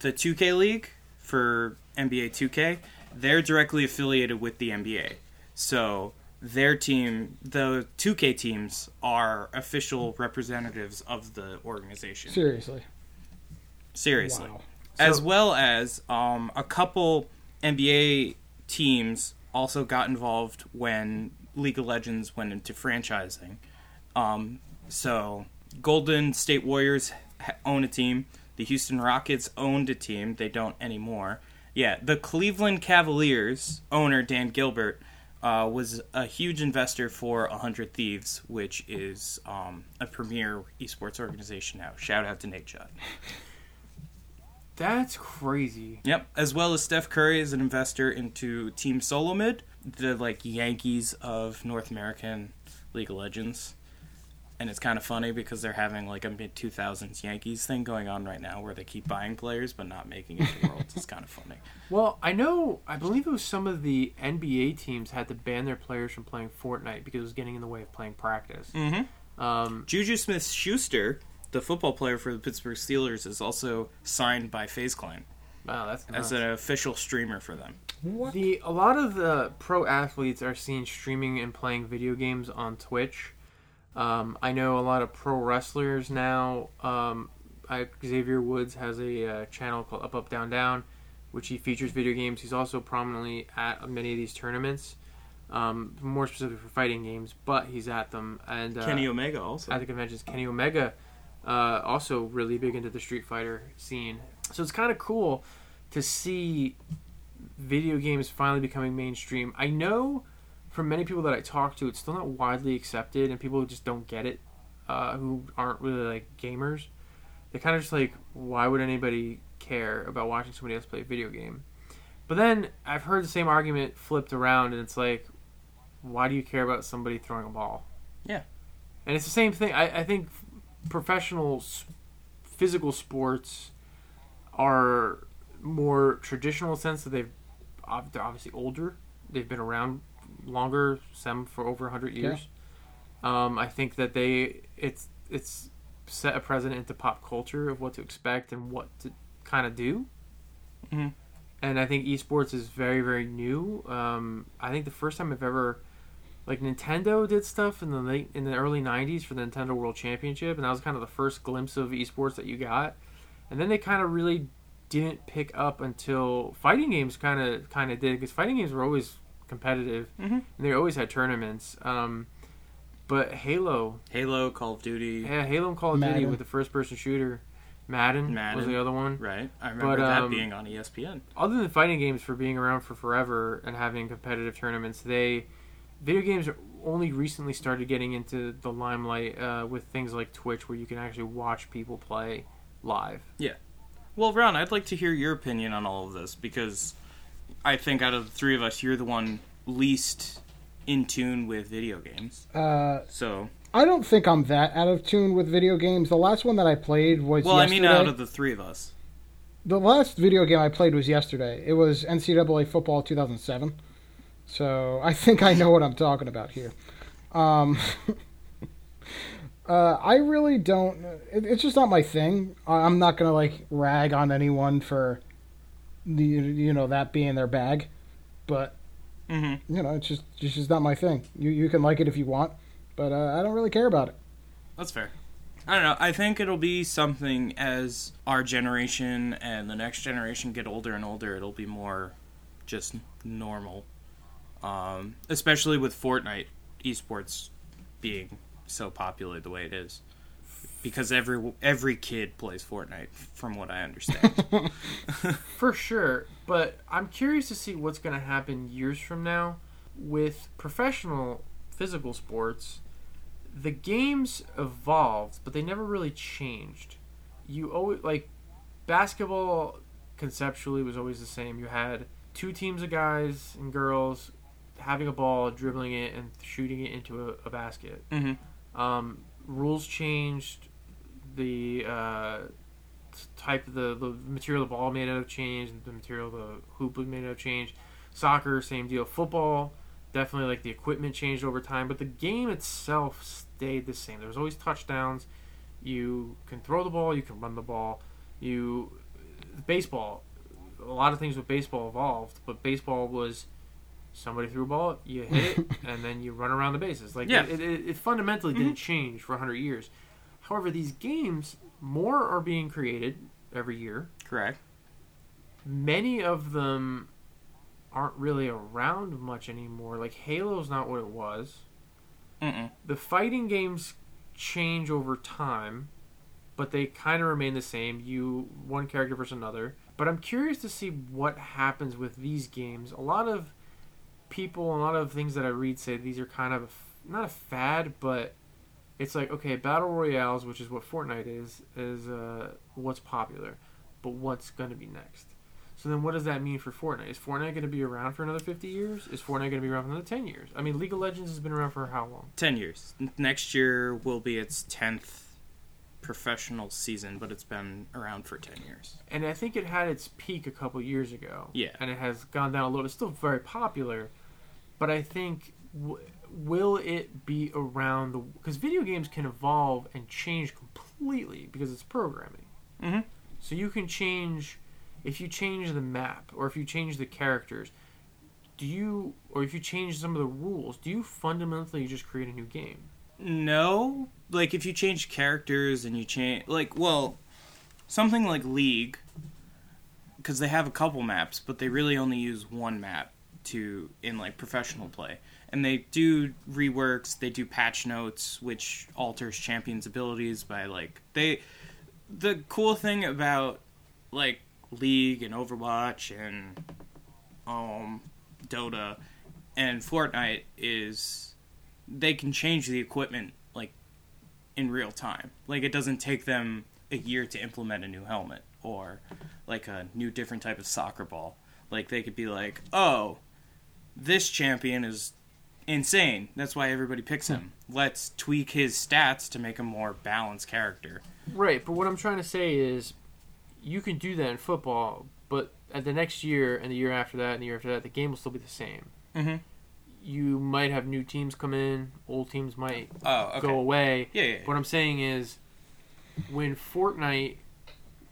the 2K League for NBA 2K, they're directly affiliated with the NBA. So their team, the 2K teams, are official representatives of the organization. Seriously. Seriously. Wow. As So- well as um, a couple NBA teams also got involved when League of Legends went into franchising. Um, so Golden State Warriors own a team. The Houston Rockets owned a team. They don't anymore. Yeah, the Cleveland Cavaliers owner Dan Gilbert uh, was a huge investor for 100 Thieves, which is um, a premier esports organization now. Shout out to Nate Judd. That's crazy. Yep, as well as Steph Curry is an investor into Team Solomid, the like Yankees of North American League of Legends. and it's kind of funny because they're having like a mid 2000s Yankees thing going on right now where they keep buying players but not making it to Worlds. it's kind of funny. Well, I know. I believe it was some of the NBA teams had to ban their players from playing Fortnite because it was getting in the way of playing practice. Mm-hmm. Um, Juju Smith Schuster, the football player for the Pittsburgh Steelers, is also signed by FaZe Clan wow, that's as nuts. an official streamer for them. What? The a lot of the pro athletes are seen streaming and playing video games on Twitch. Um, I know a lot of pro wrestlers now. Um, I, Xavier Woods has a uh, channel called Up Up Down Down, which he features video games. He's also prominently at many of these tournaments, um, more specifically for fighting games, but he's at them. And uh, Kenny Omega also. at the conventions. Kenny Omega, uh, also really big into the Street Fighter scene. So it's kind of cool to see video games finally becoming mainstream. I know from many people that I talk to, it's still not widely accepted, and people just don't get it, uh, who aren't really like gamers. They're kind of just like, why would anybody care about watching somebody else play a video game? But then I've heard the same argument flipped around, and it's like, why do you care about somebody throwing a ball? Yeah. And it's the same thing. I, I think professional s- physical sports are more traditional sense that they've they're obviously older. They've been around longer, some for over 100 years. Um, I think that they it's it's set a precedent into pop culture of what to expect and what to kind of do. Mhm. And I think esports is very very new. Um, I think the first time I've ever like Nintendo did stuff in the late in the early '90s for the Nintendo World Championship, and that was kind of the first glimpse of esports that you got. And then they kind of really didn't pick up until fighting games kind of kind of did because fighting games were always competitive Mhm. and they always had tournaments. Um, but Halo, Halo, Call of Duty, yeah, Halo and Call of Duty with the first-person shooter, Madden, was the other one. right? I remember But, that um, being on ESPN. Other than fighting games for being around for forever and having competitive tournaments, they video games are only recently started getting into the limelight uh, with things like Twitch, where you can actually watch people play live. Yeah. Well, Ron, I'd like to hear your opinion on all of this because I think out of the three of us, you're the one least in tune with video games. Uh, So, I don't think I'm that out of tune with video games. The last one that I played was well, I mean, out of the three of us. The last video game I played was yesterday. It was NCAA Football 2007. So I think I know what I'm talking about here. Um, uh, I really don't. It, it's just not my thing. I'm not gonna like rag on anyone for the you know that being their bag, but Mm-hmm. you know it's just it's just not my thing. You you can like it if you want, but uh, I don't really care about it. That's fair. I don't know. I think it'll be something as our generation and the next generation get older and older. It'll be more just normal, um, especially with Fortnite esports being so popular the way it is, because every every kid plays Fortnite, from what I understand. For sure, but I'm curious to see what's going to happen years from now with professional physical sports. The games evolved, but they never really changed. You always like basketball conceptually was always the same. You had two teams of guys and girls having a ball, dribbling it, and shooting it into a, a basket. hmm Um, rules changed. The uh, type of the, the material the ball made out of changed. The material the hoop was made out of changed. Soccer, same deal. Football, definitely like the equipment changed over time, but the game itself stayed the same. There was always touchdowns. You can throw the ball. You can run the ball. You baseball. A lot of things with baseball evolved, but baseball was somebody threw a ball, you hit it, and then you run around the bases. Like Yeah. it, it, it fundamentally didn't mm-hmm. change for 100 years. However, these games, more are being created every year. Correct. Many of them aren't really around much anymore. Like Halo's not what it was. Mm-mm. The fighting games change over time, but they kind of remain the same. You one character versus another. But I'm curious to see what happens with these games. A lot of people, a lot of things that I read say these are kind of not a fad, but it's like okay, battle royales, which is what Fortnite is, is uh, what's popular, but what's going to be next. So then, what does that mean for Fortnite? Is Fortnite going to be around for another fifty years? Is Fortnite going to be around for another ten years? I mean, League of Legends has been around for how long? Ten years. N- Next year will be its tenth professional season, but it's been around for ten years. And I think it had its peak a couple years ago. Yeah. And it has gone down a little. It's still very popular, but I think w- will it be around the because video games can evolve and change completely because it's programming. Mhm. So you can change if you change the map or if you change the characters. Do you or if you change some of the rules, do you fundamentally just create a new game? No, like if you change characters and you change, like, well, something like League, because they have a couple maps, but they really only use one map to in like professional play, and they do reworks, they do patch notes, which alters champions' abilities by like they. The cool thing about like League and Overwatch and um Dota and Fortnite is they can change the equipment like in real time. Like it doesn't take them a year to implement a new helmet or like a new different type of soccer ball. Like they could be like, "Oh, this champion is insane. That's why everybody picks him. Let's tweak his stats to make a more balanced character." Right, but what I'm trying to say is you can do that in football, but at the next year and the year after that and the year after that, the game will still be the same. Mhm. You might have new teams come in, old teams might Oh, okay. go away. Yeah, yeah. What I'm saying is, when Fortnite,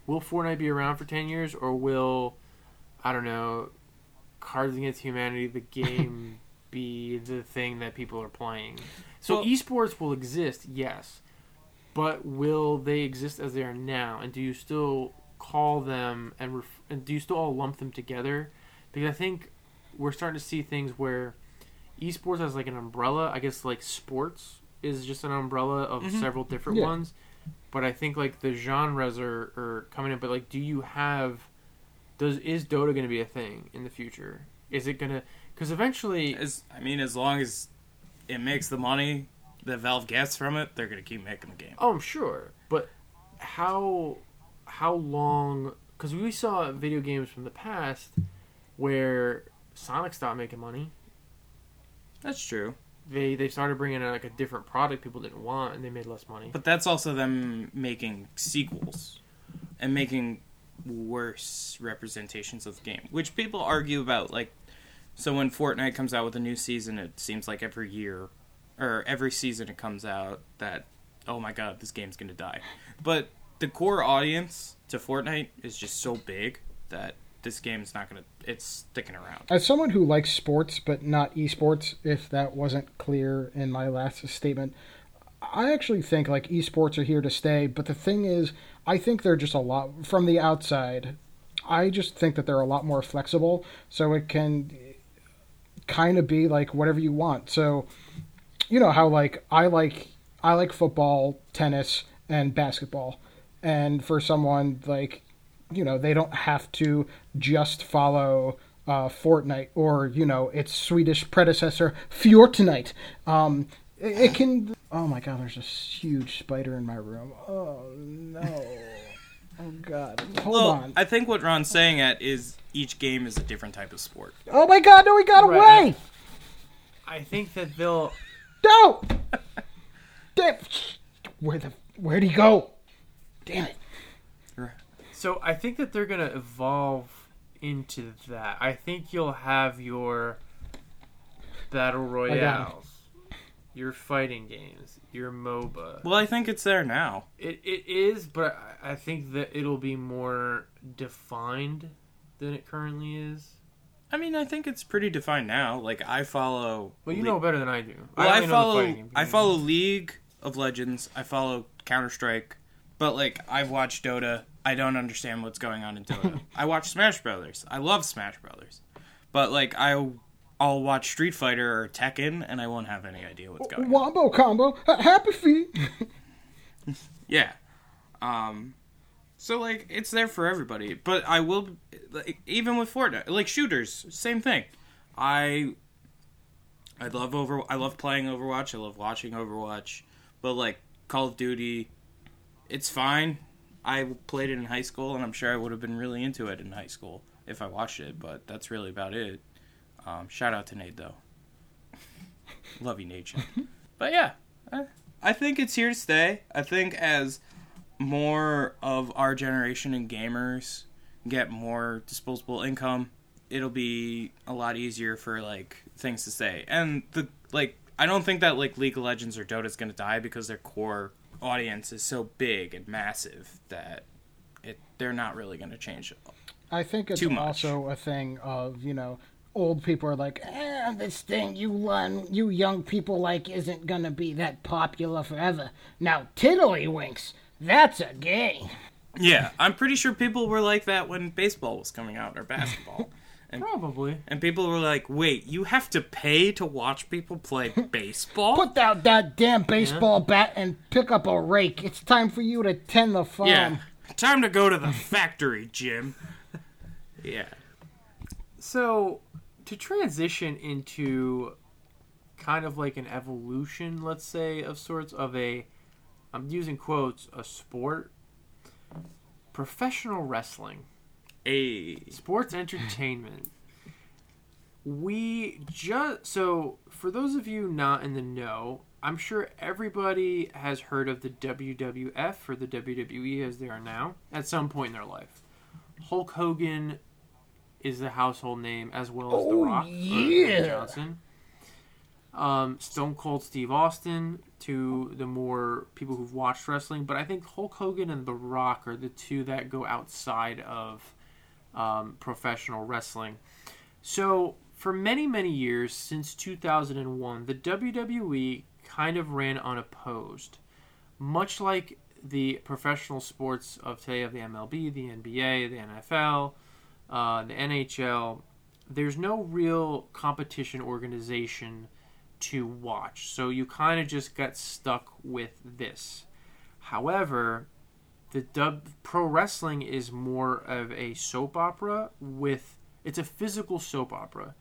will Fortnite be around for 10 years, or will, I don't know, Cards Against Humanity, the game, be the thing that people are playing? So Well- esports will exist, yes, but will they exist as they are now? And do you still call them and, ref- and do you still all lump them together? Because I think we're starting to see things where esports as like an umbrella. I guess like sports is just an umbrella of Mhm. several different Yeah. ones. But I think like the genres are, are coming in. But like, do you have? Does is Dota going to be a thing in the future? Is it gonna? Because eventually, As I mean, as long as it makes the money that Valve gets from it, they're gonna keep making the game. oh, I'm sure. But how how long? Because we saw video games from the past where Sonic stopped making money. That's true. They they started bringing out like a different product people didn't want, and they made less money. But that's also them making sequels and making worse representations of the game, which people argue about. Like, so when Fortnite comes out with a new season, it seems like every year or every season it comes out that, oh my god, this game's gonna die. But the core audience to Fortnite is just so big that this game's not gonna, it's sticking around. As someone who likes sports but not esports, if that wasn't clear in my last statement, I actually think like esports are here to stay. But the thing is, I think they're just a lot from the outside. I just think that they're a lot more flexible, so it can kind of be like whatever you want. So, you know how like I like I like football, tennis, and basketball, and for someone like you know they don't have to just follow uh, Fortnite or you know its Swedish predecessor Fortnite. Um, it, it can. Oh my God! There's a huge spider in my room. Oh no! Oh God! Hold Well, on. I think what Ron's saying at is each game is a different type of sport. Oh my God! No, he got Right. away! I think that they'll No! Damn! Where the? Where'd he go? Damn it! So I think that they're gonna evolve into that. I think you'll have your battle royales, your fighting games, your MOBA. Well, I think it's there now. It it is, but I I think that it'll be more defined than it currently is. I mean, I think it's pretty defined now. Like I follow. Well, you Le- know better than I do. Well, I, the follow. I follow League of Legends. I follow Counter Strike. But like, I've watched Dota. I don't understand what's going on in Dota. I watch Smash Brothers. I love Smash Brothers. But like, I. I'll watch Street Fighter or Tekken, and I won't have any idea what's going on. Wombo combo. Ha- Happy feet. Yeah. Um so like it's there for everybody, but I will like even with Fortnite, like shooters, same thing. I I love over I love playing Overwatch, I love watching Overwatch, but like Call of Duty it's fine. I played it in high school and I'm sure I would have been really into it in high school if I watched it, but that's really about it. Um, shout out to Nate though. Love you, Nate. but yeah, I, I think it's here to stay. I think as more of our generation and gamers get more disposable income, it'll be a lot easier for like things to stay. And the like, I don't think that like League of Legends or Dota is gonna die because their core audience is so big and massive that it they're not really gonna change. it. I think it's Too much. also a thing of you know old people are like, eh, this thing you learn, you young people like isn't gonna be that popular forever. Now Tiddlywinks, that's a game. Yeah, I'm pretty sure people were like that when baseball was coming out or basketball. Probably. And people were like, "Wait, you have to pay to watch people play baseball?" Put down that damn baseball bat and pick up a rake. It's time for you to tend the farm. yeah, time to go to the factory, Jim. Yeah, So, to transition into kind of like an evolution, let's say, of sorts of a, I'm using quotes, a sport, professional wrestling, a sports entertainment. We just, so for those of you not in the know, I'm sure everybody has heard of the WWF or the WWE as they are now at some point in their life. Hulk Hogan is the household name as well as The Oh, Rock or yeah. Johnson. Um, Stone Cold Steve Austin to the more people who've watched wrestling, but I think Hulk Hogan and The Rock are the two that go outside of um, professional wrestling. So, for many, many years, since 2001, the WWE kind of ran unopposed. Much like the professional sports of today of the MLB, the NBA, the NFL, uh, the NHL, there's no real competition organization to watch. So you kind of just got stuck with this. However, the dub pro wrestling is more of a soap opera with it's a physical soap opera.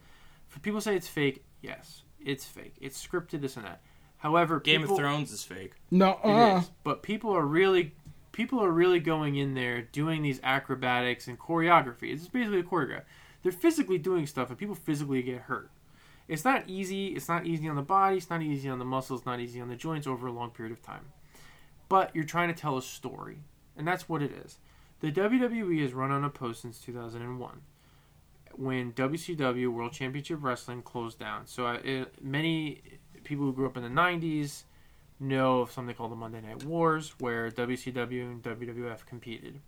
For people say it's fake, yes, it's fake. It's scripted this and that. However, Game people, of Thrones is fake. No, it uh, is, but people are really people are really going in there doing these acrobatics and choreography. It's basically a choreograph. They're physically doing stuff, and people physically get hurt. It's not easy. It's not easy on the body. It's not easy on the muscles. Not easy on the joints over a long period of time. But you're trying to tell a story, and that's what it is. The WWE has run on a post since 2001 when WCW World Championship Wrestling closed down. So uh, it, many people who grew up in the 90s know of something called the Monday Night Wars, where WCW and WWF competed.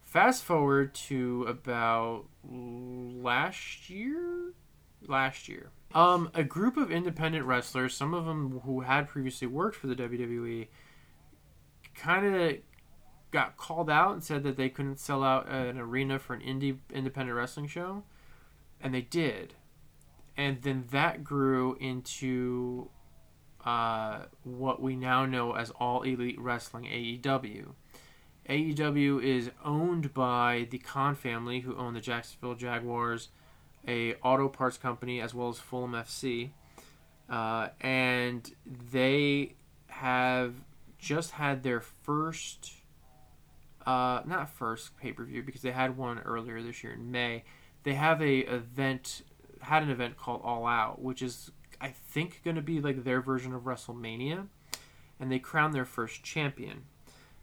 Fast forward to about last year, last year. Um, a group of independent wrestlers, some of them who had previously worked for the WWE, kind of got called out and said that they couldn't sell out an arena for an indie independent wrestling show, and they did. And then that grew into uh, what we now know as All Elite Wrestling AEW. AEW is owned by the Khan family, who own the Jacksonville Jaguars, a auto parts company, as well as Fulham FC, uh, and they have just had their first, uh, not first pay per view because they had one earlier this year in May. They have a event, had an event called All Out, which is I think going to be like their version of WrestleMania, and they crown their first champion.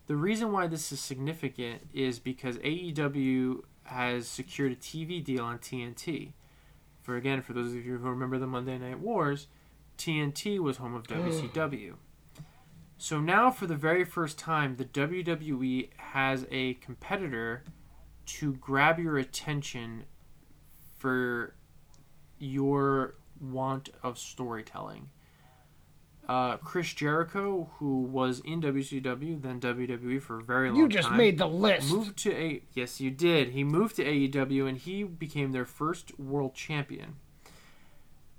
The reason why this is significant is because AEW has secured a TV deal on TNT. For again, for those of you who remember the Monday Night Wars, TNT was home of WCW. So now, for the very first time, the WWE has a competitor to grab your attention for your want of storytelling. Uh, Chris Jericho, who was in WCW, then WWE for a very long time, you just time, made the list. moved to a yes, you did. He moved to AEW and he became their first world champion.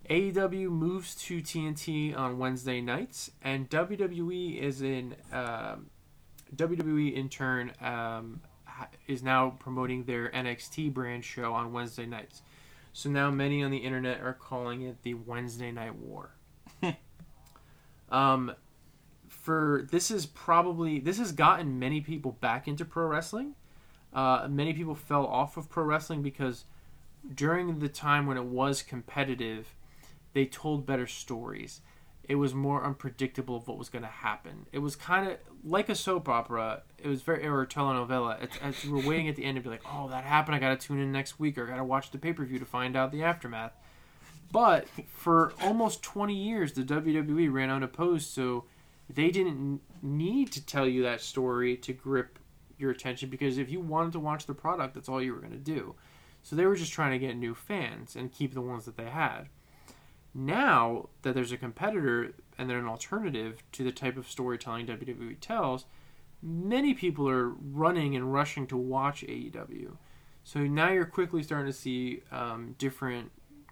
AEW moves to TNT on Wednesday nights, and WWE is in um, WWE in turn um, is now promoting their NXT brand show on Wednesday nights. So now many on the internet are calling it the Wednesday Night War. um, for this is probably this has gotten many people back into pro wrestling. Uh, many people fell off of pro wrestling because during the time when it was competitive, they told better stories. It was more unpredictable of what was going to happen. It was kind of like a soap opera. It was very or a telenovela. It's, as you were waiting at the end to be like, "Oh, that happened. I got to tune in next week, or I got to watch the pay per view to find out the aftermath." But for almost 20 years, the WWE ran unopposed, so they didn't need to tell you that story to grip your attention because if you wanted to watch the product, that's all you were going to do. So they were just trying to get new fans and keep the ones that they had. Now that there's a competitor and they're an alternative to the type of storytelling WWE tells, many people are running and rushing to watch AEW. So now you're quickly starting to see um, different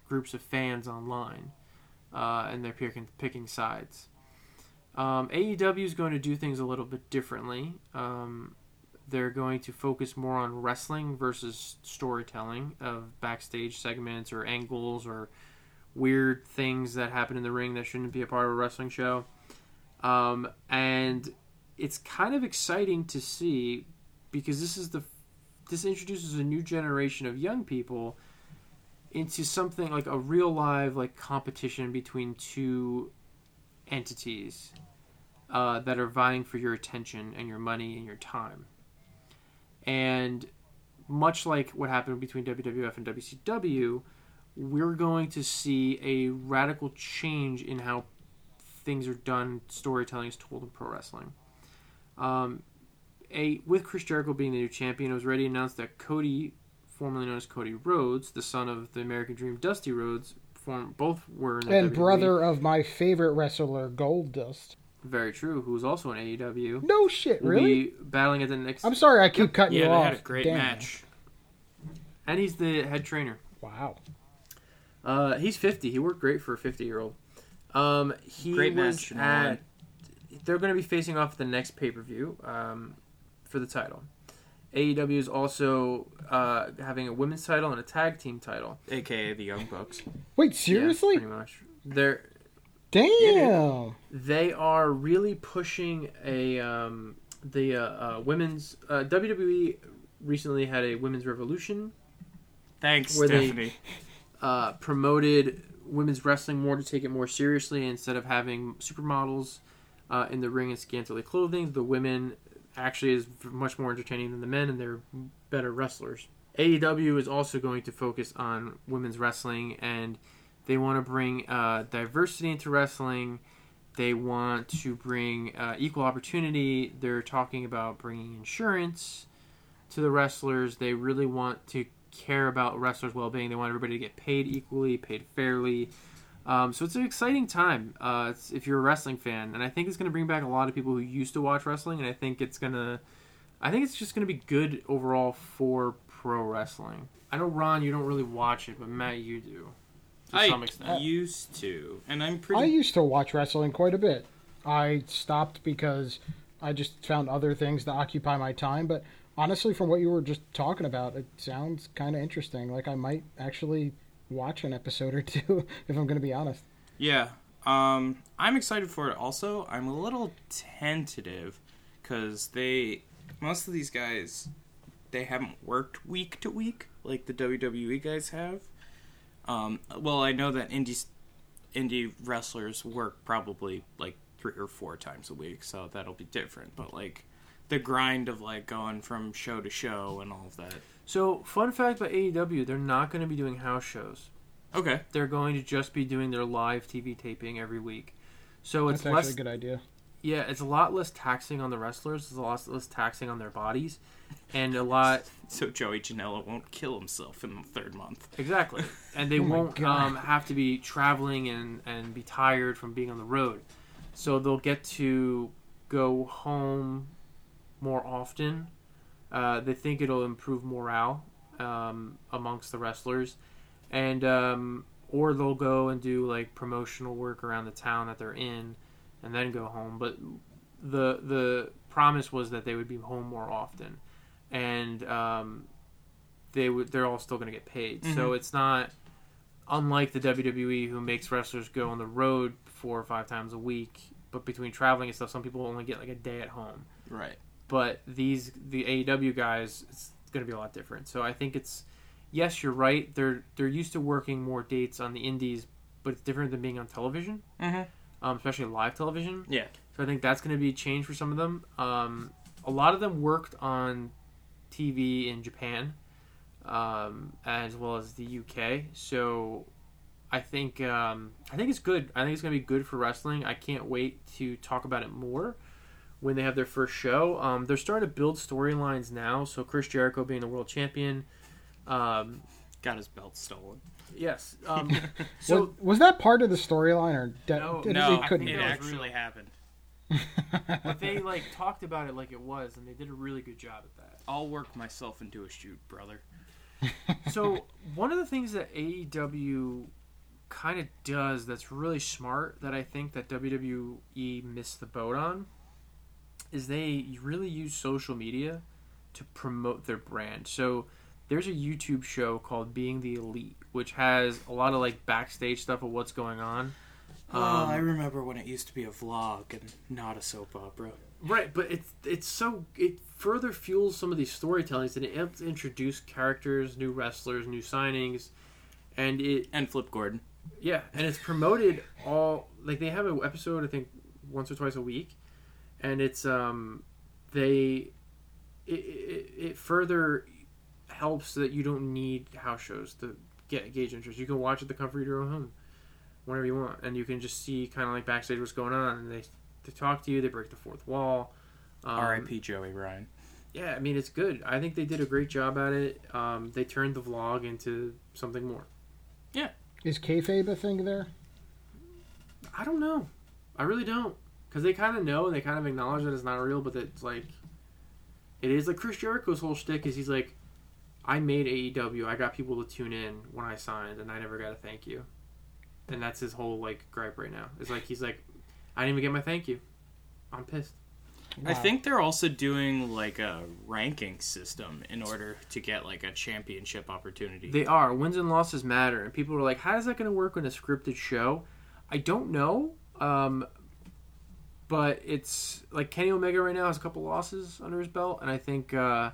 groups of fans online, uh, and they're picking picking sides. Um, AEW is going to do things a little bit differently. Um, they're going to focus more on wrestling versus storytelling of backstage segments or angles or weird things that happen in the ring that shouldn't be a part of a wrestling show. Um, and it's kind of exciting to see because this is the this introduces a new generation of young people into something like a real live like competition between two entities uh, that are vying for your attention and your money and your time. And much like what happened between WWF and WCW, we're going to see a radical change in how things are done, storytelling is told in pro wrestling. Um, a with Chris Jericho being the new champion, it was already announced that Cody, formerly known as Cody Rhodes, the son of the American Dream Dusty Rhodes, form both were in the And WWE. brother of my favorite wrestler, Goldust. Very true. Who was also in AEW. No shit, Will really? be battling at the next. I'm sorry, I keep cutting Yeah, you they off. had a great Damn. match. and he's the head trainer. Wow. Uh, he's 50. He worked great for a 50 year old. Um, he Great was match, you at. They're going to be facing off at the next pay per view um, for the title. AEW is also uh, having a women's title and a tag team title. aka the Young Bucks. Wait, Yeah, seriously? pretty much. They're Damn. they are really pushing a um, the uh, uh, women's uh, WWE recently had a women's revolution Thanks, Were they- Stephanie. Uh, promoted women's wrestling more to take it more seriously instead of having supermodels uh, in the ring in scantily clothing. The women actually is much more entertaining than the men, and they're better wrestlers. AEW is also going to focus on women's wrestling, and they want to bring uh, diversity into wrestling. They want to bring uh, equal opportunity. They're talking about bringing insurance to the wrestlers. They really want to care about wrestlers' well-being. They want everybody to get paid equally, paid fairly. Um, so it's an exciting time uh, it's, if you're a wrestling fan, and I think it's going to bring back a lot of people who used to watch wrestling. And I think it's gonna, I think it's just going to be good overall for pro wrestling. I know Ron, you don't really watch it, but Matt, you do to I some extent. used to, and I'm pretty. I used to watch wrestling quite a bit. I stopped because I just found other things to occupy my time. But honestly, from what you were just talking about, it sounds kind of interesting. Like I might actually watch an episode or two, if I'm going to be honest. Yeah. Um, I'm excited for it also. I'm a little tentative because they, most of these guys, they haven't worked week to week like the WWE guys have. Um, well, I know that indie, indie wrestlers work probably like three or four times a week, so that'll be different. But like the grind of like going from show to show and all of that. So, fun fact about AEW, they're not going to be doing house shows. Okay. They're going to just be doing their live TV taping every week. So it's That's less actually a good idea. Yeah, it's a lot less taxing on the wrestlers. It's a lot less taxing on their bodies, and a lot So Joey Janela won't kill himself in the third month. exactly. And they Oh won't um, have to be traveling and and be tired from being on the road. So they'll get to go home more often. Uh, they think it'll improve morale um, amongst the wrestlers, and um, or they'll go and do like promotional work around the town that they're in, and then go home. But the the promise was that they would be home more often, and um, they would they're all still going to get paid. So Mhm. it's not unlike the WWE who makes wrestlers go on the road four or five times a week. But between traveling and stuff, some people only get like a day at home Right. But these the AEW guys it's going to be a lot different. So I think it's yes, you're right. They're they're used to working more dates on the indies, but it's different than being on television, Mm-hmm. um, especially live television. Yeah. So I think that's going to be a change for some of them. Um, a lot of them worked on TV in Japan, um, as well as the UK. So I think um, I think it's good. I think it's going to be good for wrestling. I can't wait to talk about it more when they have their first show. Um, they're starting to build storylines now. So Chris Jericho being the world champion. Um, Got his belt stolen. yes. Um, so was, was that part of the storyline, or de- No, did- no, it couldn't it that was actually happened. but they like talked about it like it was, and they did a really good job at that. I'll work myself into a shoot, brother. So one of the things that AEW kind of does that's really smart that I think that WWE missed the boat on is they really use social media to promote their brand. So there's a YouTube show called Being the Elite, which has a lot of like backstage stuff of what's going on. oh, Um, I remember when it used to be a vlog and not a soap opera. Right, but it's it's so it further fuels some of these storytellings and it helps introduce characters, new wrestlers, new signings, and it And Flip Gordon. yeah, and it's promoted all like they have an episode I think once or twice a week, and it's um they it, it, it further helps that you don't need house shows to get gauge interest. You can watch at the comfort of your own home whenever you want, and you can just see kind of like backstage what's going on, and they they talk to you, they break the fourth wall. Um, R.I.P. Joey Ryan. Yeah, I mean it's good. I think they did a great job at it. Um, they turned the vlog into something more. Yeah. Is kayfabe a thing there? I don't know. I really don't. Because they kind of know and they kind of acknowledge that it's not real, but it's like. It is like Chris Jericho's whole shtick is he's like, I made AEW. I got people to tune in when I signed, and I never got a thank you. And that's his whole like gripe right now. It's like he's like, I didn't even get my thank you. I'm pissed. I think they're also doing like a ranking system in order to get like a championship opportunity. They are. Wins and losses matter. And people are like, how is that going to work on a scripted show? I don't know. Um, but it's like Kenny Omega right now has a couple losses under his belt. And I think uh,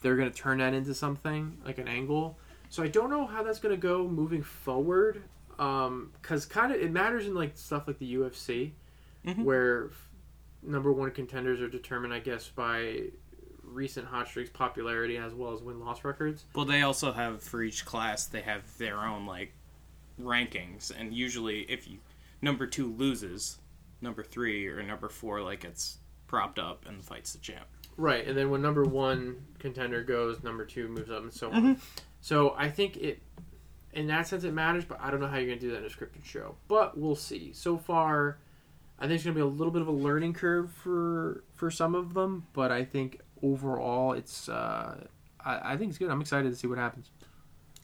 they're going to turn that into something, like an angle. So I don't know how that's going to go moving forward. Because kind of it matters in like stuff like the UFC, Mhm. where f- number one contenders are determined, I guess, by recent hot streaks popularity as well as win loss records. well, they also have for each class they have their own like rankings, and usually if you number two loses, number three or number four like gets propped up and fights the champ. Right, and then when number one contender goes, number two moves up, and so on. So I think it, in that sense, it matters, but I don't know how you're going to do that in a scripted show. But we'll see. So far, I think it's going to be a little bit of a learning curve for for some of them, but I think overall, it's uh, I, I think it's good. I'm excited to see what happens.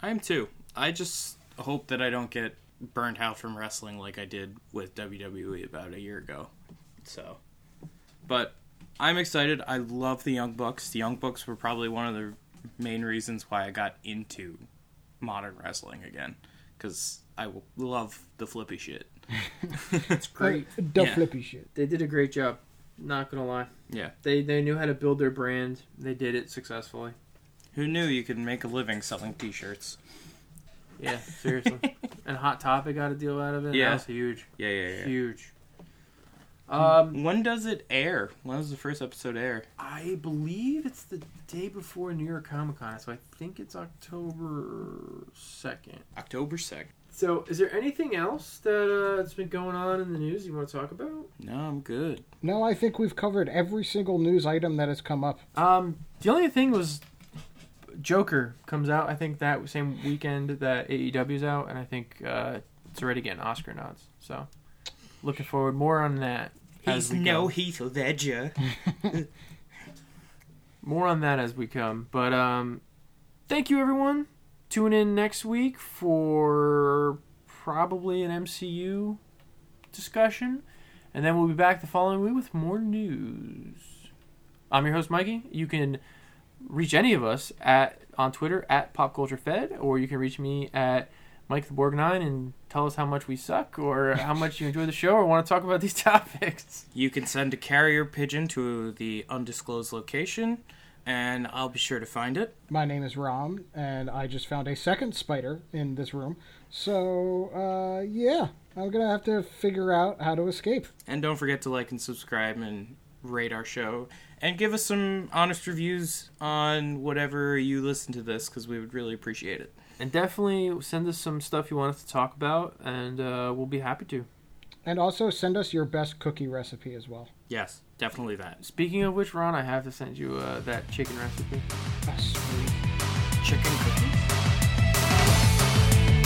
I am too. I just hope that I don't get burned out from wrestling like I did with WWE about a year ago. So, but I'm excited. I love the Young Bucks. The Young Bucks were probably one of the main reasons why I got into modern wrestling again because I love the flippy shit. It's great. Uh, the Yeah. flippy shit. they did a great job. Not gonna lie. Yeah. They they knew how to build their brand. They did it successfully. Who knew you could make a living selling T-shirts? Yeah, seriously. and Hot Topic got a deal out of it. Yeah. that was huge. Yeah, yeah, yeah. Huge. Um, When does it air? When does the first episode air? I believe it's the day before New York Comic Con, so I think it's October second. October second. So, is there anything else that uh, that's been going on in the news you want to talk about? No, I'm good. No, I think we've covered every single news item that has come up. Um, the only thing was Joker comes out. I think that same weekend that AEW's out, and I think uh, it's already getting Oscar nods. So, looking forward more on that. we go. Heath Ledger. more on that as we come. But um, thank you, everyone. Tune in next week for probably an MCU discussion, and then we'll be back the following week with more news. I'm your host, Mikey. You can reach any of us at on Twitter at Pop Culture Fed, or you can reach me at Mike the Borg Nine and tell us how much we suck, or how much you enjoy the show, or want to talk about these topics. You can send a carrier pigeon to the undisclosed location. and I'll be sure to find it. My name is Rom, and I just found a second spider in this room. So, uh, yeah, I'm gonna have to figure out how to escape. And don't forget to like and subscribe and rate our show and give us some honest reviews on whatever you listen to this because we would really appreciate it. And definitely send us some stuff you want us to talk about, and uh, we'll be happy to. And also send us your best cookie recipe as well. Yes, definitely that. Speaking of which, Ron, I have to send you uh, that chicken recipe. Ah, sweet. Chicken cookies.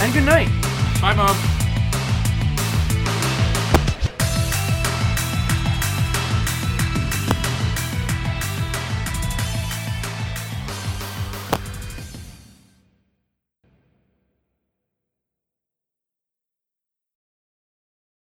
And good night. Bye, mom.